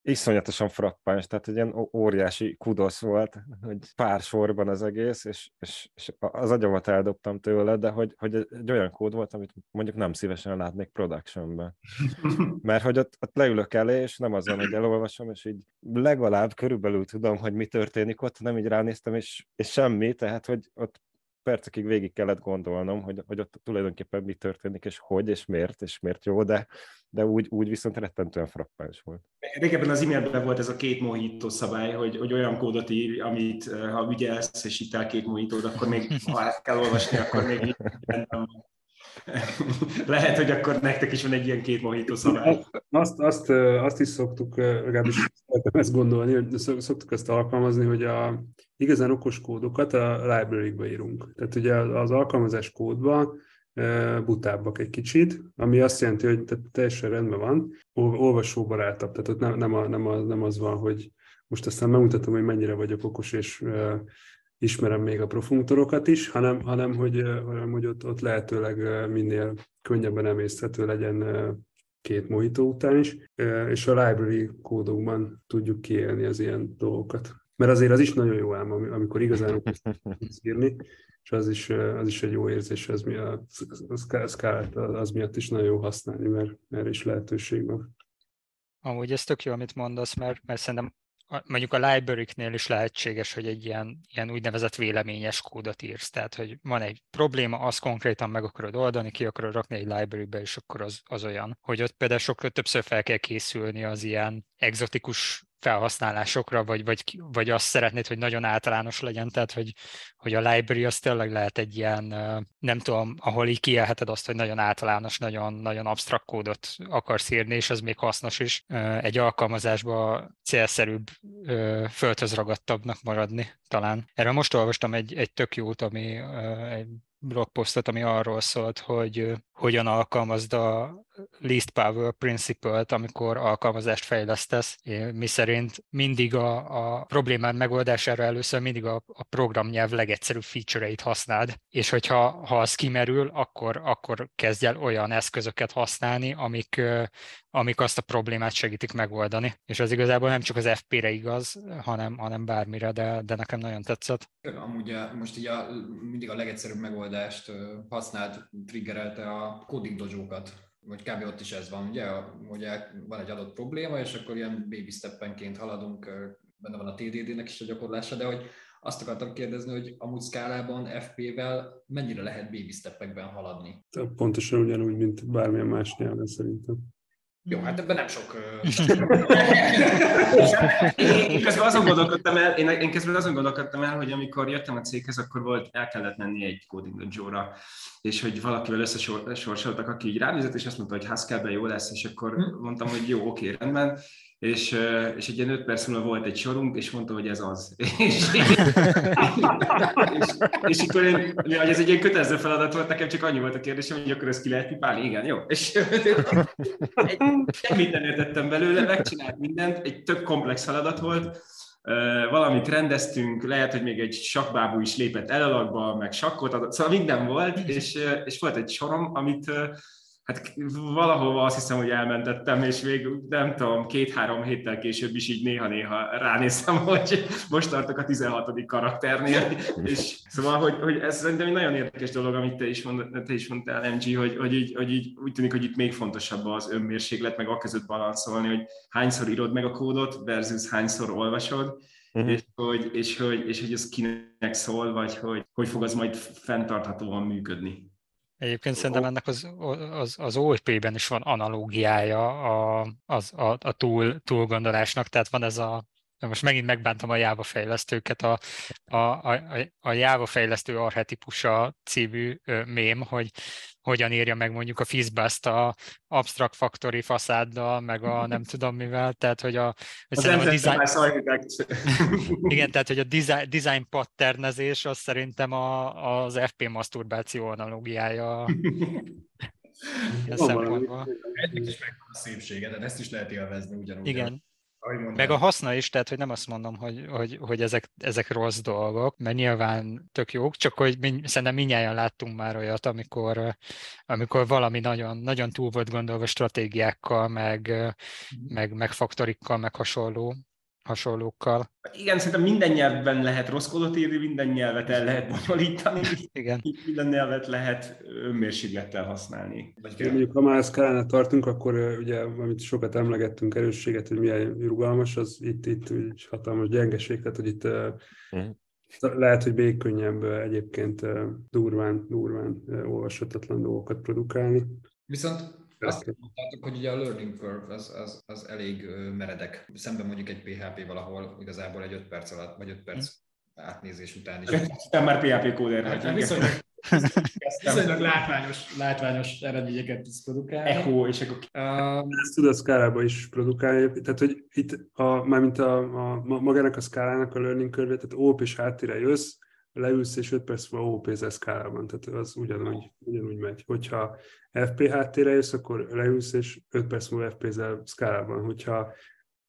[SPEAKER 3] iszonyatosan frappáns, tehát egy ilyen óriási kudosz volt, hogy pár sorban az egész, és, és, és az agyamat eldobtam tőle, de hogy, hogy egy olyan kód volt, amit mondjuk nem szívesen látnék productionben. Mert hogy ott, ott leülök elé, és nem azon, hogy elolvasom, és így legalább körülbelül tudom, hogy mi történik ott, nem így ránéztem, és, és semmi, tehát hogy ott percekig végig kellett gondolnom, hogy, hogy ott tulajdonképpen mi történik, és hogy, és miért, és miért jó, de, de úgy, úgy viszont rettentően frappáns volt.
[SPEAKER 5] Régebben az e-mailben volt ez a két mohító szabály, hogy, hogy olyan kódot ír, amit ha ügyelsz, és itt el két mohitód, akkor még, ha át kell olvasni, akkor még Lehet, hogy akkor nektek is van egy ilyen két mohító szabály.
[SPEAKER 4] Azt, azt, azt is szoktuk, legalábbis ezt gondolni, hogy szoktuk ezt alkalmazni, hogy a igazán okos kódokat a library-be írunk. Tehát ugye az alkalmazás kódban butábbak egy kicsit, ami azt jelenti, hogy teljesen rendben van, olvasóbarátabb, tehát ott nem, nem, a, nem, a, nem az van, hogy most aztán megmutatom, hogy mennyire vagyok okos, és ismerem még a profunktorokat is, hanem, hanem hogy, hanem, hogy ott, ott lehetőleg minél könnyebben emészthető legyen két mojító után is, és a library kódokban tudjuk kiélni az ilyen dolgokat. Mert azért az is nagyon jó ám, amikor igazán tudsz írni, és az is, az is egy jó érzés, az, mi a, a skálát az miatt is nagyon jó használni, mert erre is lehetőség van.
[SPEAKER 2] Amúgy ez tök jó, amit mondasz, mert, mert szerintem mondjuk a library-knél is lehetséges, hogy egy ilyen, ilyen úgynevezett véleményes kódot írsz. Tehát, hogy van egy probléma, azt konkrétan meg akarod oldani, ki akarod rakni egy library-be, és akkor az, az olyan, hogy ott például sokkal többször fel kell készülni az ilyen exotikus felhasználásokra, vagy, vagy, vagy azt szeretnéd, hogy nagyon általános legyen, tehát hogy, hogy a library az tényleg lehet egy ilyen, nem tudom, ahol így kielheted azt, hogy nagyon általános, nagyon, nagyon absztrakt kódot akarsz írni, és az még hasznos is egy alkalmazásba célszerűbb, földhöz ragadtabbnak maradni talán. Erről most olvastam egy, egy tök jót, ami egy blogposztot, ami arról szólt, hogy hogyan alkalmazd a least power principle-t, amikor alkalmazást fejlesztesz, mi szerint mindig a, a problémád megoldására először mindig a, a programnyelv legegyszerűbb feature-eit használd, és hogyha ha az kimerül, akkor, akkor kezdj el olyan eszközöket használni, amik, amik azt a problémát segítik megoldani. És az igazából nem csak az FP-re igaz, hanem, hanem bármire, de, de nekem nagyon tetszett.
[SPEAKER 6] Amúgy most így a, mindig a legegyszerűbb megoldást használt, triggerelte a coding dojo-kat vagy kb. ott is ez van, ugye, hogy van egy adott probléma, és akkor ilyen baby steppenként haladunk, benne van a TDD-nek is a gyakorlása, de hogy azt akartam kérdezni, hogy amúgy szkálában FP-vel mennyire lehet baby steppekben haladni?
[SPEAKER 4] Pontosan ugyanúgy, mint bármilyen más nyelven szerintem.
[SPEAKER 6] Jó, hát ebben nem sok...
[SPEAKER 5] én, közben azon gondolkodtam el, én, én közben azon gondolkodtam el, hogy amikor jöttem a céghez, akkor volt, el kellett menni egy coding dojo és hogy valakivel összesorsoltak, aki így ránézett, és azt mondta, hogy Haskellben jó lesz, és akkor hm. mondtam, hogy jó, oké, rendben, és, és egy ilyen öt perc múlva volt egy sorunk, és mondta, hogy ez az. és, és, és akkor én, hogy ez egy ilyen kötelező feladat volt, nekem csak annyi volt a kérdésem, hogy akkor ezt ki lehet pipálni, igen, jó. És egy, semmit nem értettem belőle, megcsinált mindent, egy tök komplex feladat volt, valamit rendeztünk, lehet, hogy még egy sakbábú is lépett elalakba, meg sakkot adott, szóval minden volt, és, és volt egy sorom, amit hát valahova azt hiszem, hogy elmentettem, és még nem tudom, két-három héttel később is így néha-néha ránéztem, hogy most tartok a 16. karakternél, és szóval, hogy, hogy ez szerintem egy nagyon érdekes dolog, amit te is, mond, te is mondtál, MG, hogy, hogy, így, hogy így úgy tűnik, hogy itt még fontosabb az önmérséklet, meg a között balanszolni, hogy hányszor írod meg a kódot versus hányszor olvasod, uh-huh. és, hogy, és, hogy, és hogy ez kinek szól, vagy hogy, hogy fog az majd fenntarthatóan működni.
[SPEAKER 2] Egyébként szerintem ennek az, az, az OP-ben is van analógiája a, az, a, a túl, túlgondolásnak, tehát van ez a most megint megbántam a Java fejlesztőket, a, a, a, a Java fejlesztő arhetipusa című mém, hogy hogyan írja meg mondjuk a Fizzbust a abstract factory faszáddal, meg a nem tudom mivel, tehát hogy a,
[SPEAKER 5] hogy a design...
[SPEAKER 2] Igen, tehát hogy a design, design patternezés az szerintem a, az FP masturbáció analógiája.
[SPEAKER 6] Ez szempontból. Ennek is megvan a szépsége, de ezt is lehet élvezni ugyanúgy.
[SPEAKER 2] Igen, meg a haszna is, tehát hogy nem azt mondom, hogy, hogy, hogy ezek, ezek rossz dolgok, mert nyilván tök jók, csak hogy mi, szerintem minnyáján láttunk már olyat, amikor, amikor valami nagyon, nagyon túl volt gondolva stratégiákkal, meg, meg, meg faktorikkal, meg hasonló, hasonlókkal.
[SPEAKER 5] Igen, szerintem minden nyelvben lehet rossz kódot írni, minden nyelvet el lehet bonyolítani,
[SPEAKER 2] Igen.
[SPEAKER 5] minden nyelvet lehet önmérséklettel használni.
[SPEAKER 4] Vagy mondjuk, ha már szkálánál tartunk, akkor ugye, amit sokat emlegettünk, erősséget, hogy milyen rugalmas, az itt, itt egy hatalmas gyengeség, tehát hogy itt uh-huh. lehet, hogy még könnyebb egyébként durván, durván olvashatatlan dolgokat produkálni.
[SPEAKER 6] Viszont azt mondtátok, hogy ugye a learning curve az, az, az elég meredek. Szemben mondjuk egy PHP valahol igazából egy 5 perc alatt, vagy 5 perc átnézés után is.
[SPEAKER 5] Te már PHP kóder vagy. Hát,
[SPEAKER 6] viszonylag, viszonylag látványos, látványos eredményeket tudsz produkálni.
[SPEAKER 5] Echo, és akkor...
[SPEAKER 4] Um, Ezt tudod szkálába is produkálni. Tehát, hogy itt a, mármint a, a, magának a szkálának a learning curve tehát OP és háttire jössz, leülsz, és 5 perc múlva OP-zel szkálában, tehát az ugyanúgy, ugyanúgy megy. Hogyha FP háttérre jössz, akkor leülsz, és 5 perc múlva FP-zel szkálában. Hogyha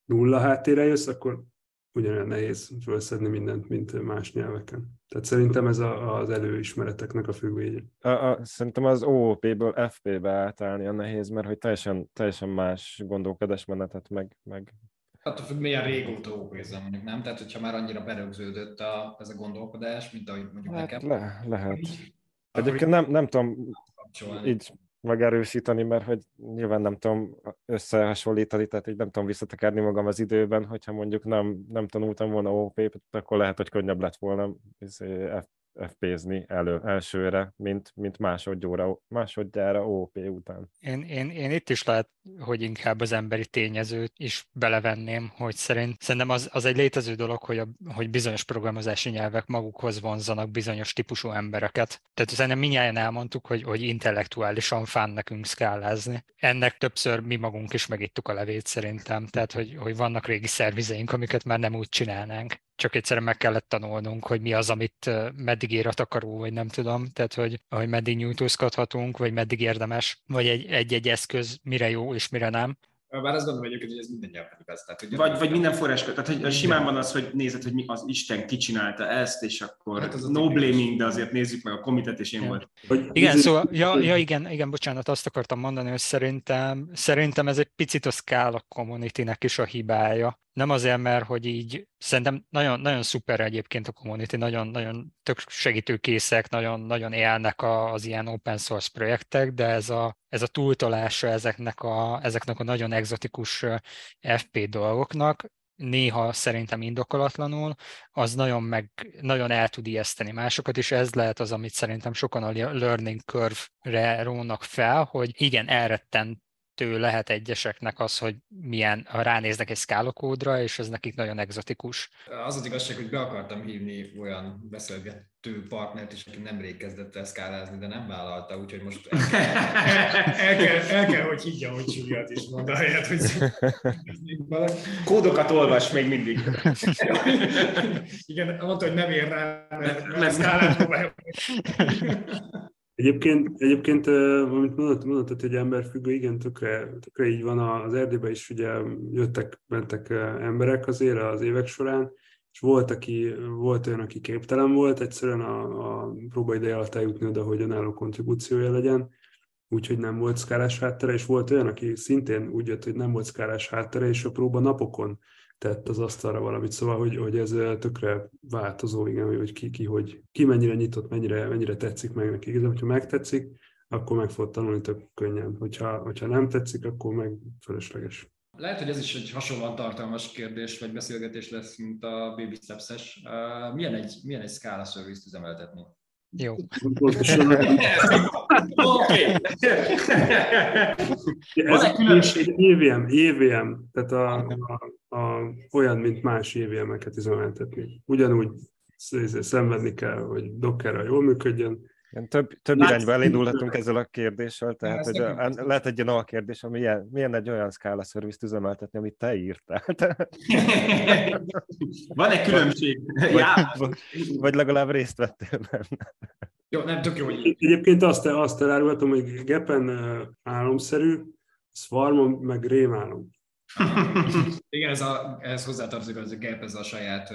[SPEAKER 4] nulla háttérre jössz, akkor ugyanolyan nehéz felszedni mindent, mint más nyelveken. Tehát szerintem ez a, az előismereteknek a függvénye.
[SPEAKER 3] A, a, szerintem az OOP-ből FP-be átállni a nehéz, mert hogy teljesen, teljesen más gondolkodásmenetet, meg, meg
[SPEAKER 6] attól függ, milyen régóta ópézzem mondjuk, nem? Tehát, hogyha már annyira berögződött a, ez a gondolkodás, mint ahogy mondjuk hát nekem.
[SPEAKER 3] Le, lehet. Egyébként nem, nem tudom így megerősíteni, mert hogy nyilván nem tudom összehasonlítani, tehát így nem tudom visszatekerni magam az időben, hogyha mondjuk nem, nem tanultam volna OP-t, akkor lehet, hogy könnyebb lett volna izé, FP-zni elő, elsőre, mint, mint másodjára, másodjára OP után.
[SPEAKER 2] Én, én, én itt is lehet, hogy inkább az emberi tényezőt is belevenném, hogy szerint, szerintem az, az egy létező dolog, hogy, a, hogy bizonyos programozási nyelvek magukhoz vonzanak bizonyos típusú embereket. Tehát szerintem minnyáján elmondtuk, hogy, hogy intellektuálisan fán nekünk szkálázni. Ennek többször mi magunk is megittuk a levét szerintem, tehát hogy, hogy vannak régi szervizeink, amiket már nem úgy csinálnánk. csak egyszerűen meg kellett tanulnunk, hogy mi az, amit meddig ér a takaró, vagy nem tudom, tehát hogy, hogy meddig nyújtózkodhatunk, vagy meddig érdemes, vagy egy-egy eszköz mire jó és mire nem.
[SPEAKER 6] Bár azt gondolom egyébként, hogy ez minden nyelven igaz. Tehát, hogy
[SPEAKER 5] Vagy, vagy minden forrás, tehát hogy simán van az, hogy nézed, hogy mi az Isten kicsinálta ezt, és akkor
[SPEAKER 6] Hát az a
[SPEAKER 5] no
[SPEAKER 6] tipikus.
[SPEAKER 5] blaming, de azért nézzük meg a komitet, és én
[SPEAKER 2] Ja.
[SPEAKER 5] volt.
[SPEAKER 4] Hogy
[SPEAKER 2] Igen, szóval, ja, ja igen, igen, bocsánat, azt akartam mondani, hogy szerintem, szerintem ez egy picit a Scala community-nek is a hibája. Nem azért, mert hogy így, szerintem nagyon, nagyon szuper egyébként a community, nagyon, nagyon tök segítőkészek, nagyon, nagyon élnek az ilyen open source projektek, de ez a, ez a túltolása ezeknek a, ezeknek a nagyon egzotikus ö, FP dolgoknak, néha szerintem indokolatlanul, az nagyon, meg, nagyon el tud ijeszteni másokat, és ez lehet az, amit szerintem sokan a learning curve-re rónak fel, hogy igen, elrettentő lehet egyeseknek az, hogy milyen, ha ránéznek egy szkálakódra, és ez nekik nagyon egzotikus.
[SPEAKER 6] Az az igazság, hogy be akartam hívni olyan beszélgető partnert is, aki nemrég kezdett el szkálázni, de nem vállalta, úgyhogy most el
[SPEAKER 1] El kell, el kell hogy higgyam, hogy Juliát is mond, ahelyett, hogy.
[SPEAKER 5] Kódokat olvas még mindig.
[SPEAKER 1] Igen, mondta, hogy nem ér rá, mert, mert szkálát próbálja.
[SPEAKER 4] Egyébként, egyébként amit mondott, mondott, hogy emberfüggő, igen, tökre, tökre így van. Az Erdélyben is ugye jöttek, mentek emberek azért az évek során, és volt, aki, volt olyan, aki képtelen volt egyszerűen a, a próbaideje alatt eljutni oda, hogy önálló kontribúciója legyen, úgyhogy nem volt szkálás háttere, és volt olyan, aki szintén úgy jött, hogy nem volt szkálás háttere, és a próba napokon tett az asztalra valamit, szóval, hogy, hogy ez ö, tökre változó, igen, hogy ki, ki, hogy ki mennyire nyitott, mennyire, mennyire tetszik meg neki. Igazából, hogyha megtetszik, akkor meg fog tanulni tök könnyen. Hogyha, hogyha nem tetszik, akkor meg fölösleges.
[SPEAKER 6] Lehet, hogy ez is egy hasonlóan tartalmas kérdés, vagy beszélgetés lesz, mint a Baby Steps-es. Uh, milyen egy, milyen egy Scala service üzemeltetni?
[SPEAKER 2] Jó.
[SPEAKER 4] Pontosan,
[SPEAKER 5] Oké.
[SPEAKER 4] ez
[SPEAKER 5] egy
[SPEAKER 4] EVM, EVM, tehát a, a, a, olyan, mint más EVM-eket üzemeltetni. Ugyanúgy sz- szenvedni kell, hogy Dockerrel jól működjön,
[SPEAKER 3] Igen, több, több
[SPEAKER 4] Látsz-
[SPEAKER 3] irányba elindulhatunk ezzel a kérdéssel, tehát
[SPEAKER 6] Ez
[SPEAKER 3] hogy a, lehet egy ilyen alkérdés, ami milyen, milyen egy olyan szkála szervizt üzemeltetni, amit te írtál.
[SPEAKER 5] Van egy különbség.
[SPEAKER 3] Vagy,
[SPEAKER 5] Já,
[SPEAKER 3] vagy, vagy legalább részt vettél benne.
[SPEAKER 1] Jó, nem, tök jó, hogy
[SPEAKER 4] Egyébként azt, azt elárulhatom, hogy Gepen álomszerű, Swarmon meg rémálom.
[SPEAKER 6] Igen, ez a, ehhez hozzátartozik az a Gap, ez a saját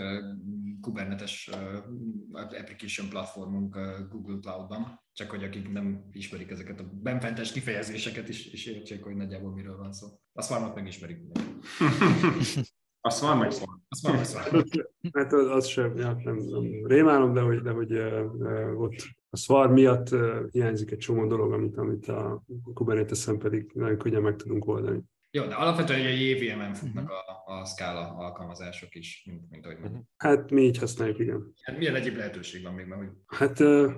[SPEAKER 6] Kubernetes application platformunk Google Cloud-ban, csak hogy akik nem ismerik ezeket a benfentes kifejezéseket is, is értsék, hogy nagyjából miről van szó. A Swarmot megismerik.
[SPEAKER 5] Azt van, meg van.
[SPEAKER 6] A Swarm, a Swarm.
[SPEAKER 4] Hát az, az sem, ja, nem, nem rémálom, de hogy, de hogy uh, ott a Swarm miatt uh, hiányzik egy csomó dolog, amit, amit a Kubernetes-en pedig nagyon könnyen meg tudunk oldani.
[SPEAKER 6] Jó, de alapvetően egy JVM-en futnak a, a Scala alkalmazások is, mint, mint ahogy mondjuk.
[SPEAKER 4] Hát mi így használjuk, igen.
[SPEAKER 6] Hát milyen egyéb lehetőség van még, mert hogy
[SPEAKER 4] Hát uh,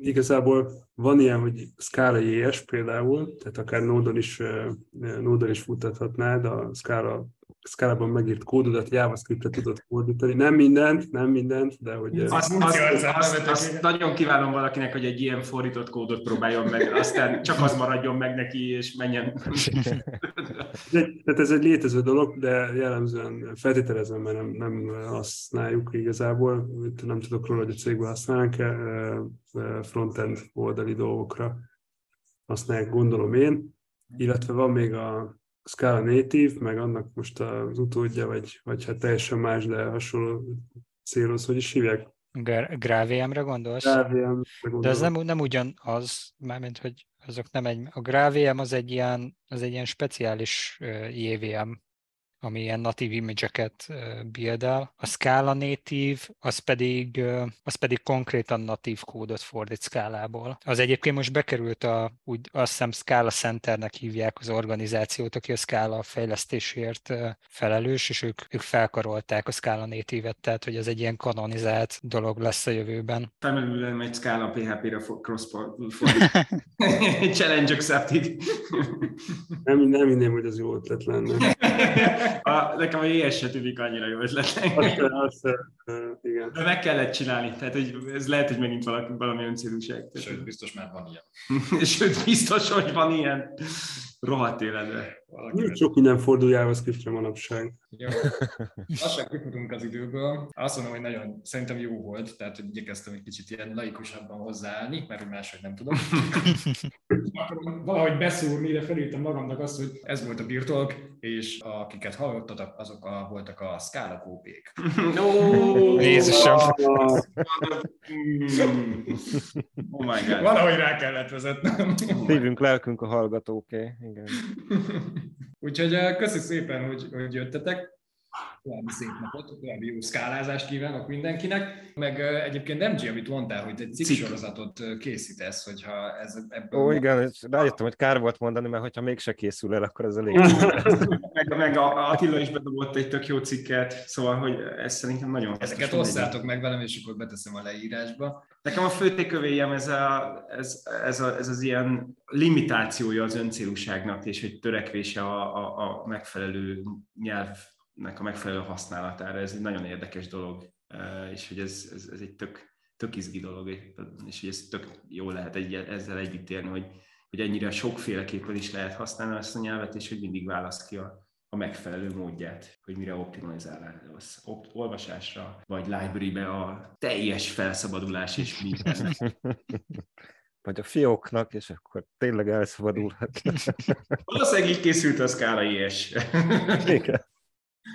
[SPEAKER 4] igazából van ilyen, hogy Scala JS például, tehát akár Node-on is, uh, Node-on is futtathatnád, a Scala Scala-ban megírt kódodat JavaScript-re tudod fordítani. Nem mindent, nem mindent, de hogy...
[SPEAKER 5] Azt, azt, azt, azt nagyon kívánom valakinek, hogy egy ilyen fordított kódot próbáljon meg, aztán csak az maradjon meg neki, és menjen.
[SPEAKER 4] Ez egy, tehát ez egy létező dolog, de jellemzően feltételezem, mert nem, nem használjuk igazából. Nem tudok róla, hogy a cégben használnak-e frontend oldali dolgokra használják, gondolom én. Illetve van még a Scala Native, meg annak most az utódja, vagy, vagy hát teljesen más, de hasonló célhoz, hogy is hívják?
[SPEAKER 2] Gra- GraviM-re gondolsz?
[SPEAKER 4] RVM,
[SPEAKER 2] De ez nem, nem ugyanaz, mármint, hogy azok nem egy, a GraviM az egy ilyen, az egy ilyen speciális JVM, ami ilyen natív image-eket uh, build-el. A Scala Native, az pedig, az pedig konkrétan natív kódot fordít Scala-ból. Az egyébként most bekerült a, úgy azt hiszem Scala Centernek hívják az organizációt, aki a Scala fejlesztésért felelős, és ők, ők felkarolták a Scala Native-et, tehát hogy ez egy ilyen kanonizált dolog lesz a jövőben.
[SPEAKER 5] Felmerül egy Scala PHP-re cross Challenge accepted.
[SPEAKER 4] Nem, nem hinném, hogy ez jó ötlet lenne.
[SPEAKER 5] A, nekem a JS se tűnik annyira jó ötletnek.
[SPEAKER 4] Uh, igen.
[SPEAKER 5] De meg kellett csinálni, tehát hogy ez lehet, hogy megint valaki, valami öncélúság.
[SPEAKER 6] sőt, biztos már van ilyen.
[SPEAKER 5] Sőt, biztos, hogy van ilyen. Rohadt életbe.
[SPEAKER 4] Valaki sok minden fordul JavaScriptre manapság.
[SPEAKER 1] Jó. Lassan kifutunk az időből. Azt mondom, hogy nagyon szerintem jó volt, tehát hogy igyekeztem egy kicsit ilyen laikusabban hozzáállni, mert hogy máshogy nem tudom. Akarom valahogy beszúrni, de felírtam magamnak azt, hogy ez volt a Birtolk, és akiket hallottatok, azok a, voltak a Scala kópék.
[SPEAKER 5] No!
[SPEAKER 2] Jézusom.
[SPEAKER 5] Oh my god.
[SPEAKER 1] Valahogy rá kellett vezetnem.
[SPEAKER 3] Szívünk, lelkünk a hallgatóké. Igen.
[SPEAKER 1] Úgyhogy eh, köszi szépen, hogy, hogy jöttetek. További szép napot, további jó szkálázást kívánok mindenkinek. Meg egyébként MG, amit mondtál, hogy egy cikk
[SPEAKER 5] Cikk.
[SPEAKER 1] sorozatot eh, készítesz, hogyha ez ebből...
[SPEAKER 3] Ó, igen, és rájöttem, hogy kár volt mondani, mert hogyha mégse készül el, akkor ez elég.
[SPEAKER 5] Meg, meg a Attila is bedobott egy tök jó cikket, szóval, hogy ez szerintem nagyon hasznos
[SPEAKER 1] Ezeket osszátok meg velem, és akkor beteszem a leírásba.
[SPEAKER 5] Nekem a főtékövéjem ez, a, ez, ez, a, ez az ilyen limitációja az öncélúságnak, és egy törekvése a, a, a megfelelő nyelvnek a megfelelő használatára. Ez egy nagyon érdekes dolog, eh, és hogy ez, ez, ez egy tök, tök izgi dolog, és hogy ez tök jó lehet egy, ezzel együtt érni, hogy, hogy ennyire sokféleképpen is lehet használni ezt a nyelvet, és hogy mindig választ ki a, a megfelelő módját, hogy mire optimalizál az olvasásra, vagy library-be a teljes felszabadulás és minden.
[SPEAKER 3] Vagy a fióknak, és akkor tényleg elszabadulhat.
[SPEAKER 5] Valószínűleg így készült a Scala IS.
[SPEAKER 3] Igen.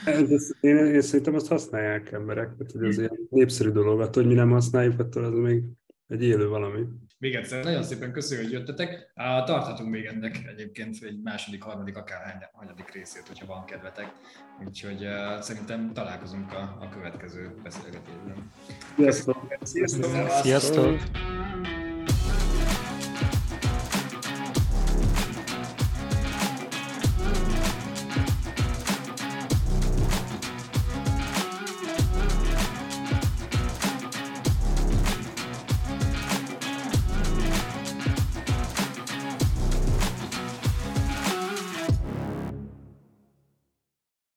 [SPEAKER 4] Ez, ez, én, én szerintem azt használják emberek, tehát hogy az ilyen népszerű dolog, attól, hogy mi nem használjuk, attól az még egy élő valami.
[SPEAKER 1] Még egyszer, nagyon szépen köszönjük, hogy jöttetek. Tarthatunk még ennek egyébként egy második, harmadik, akár hanyadik részét, hogyha van kedvetek. Úgyhogy uh, szerintem találkozunk a, a következő beszélgetésben.
[SPEAKER 4] Sziasztok!
[SPEAKER 1] Sziasztok!
[SPEAKER 2] Sziasztok!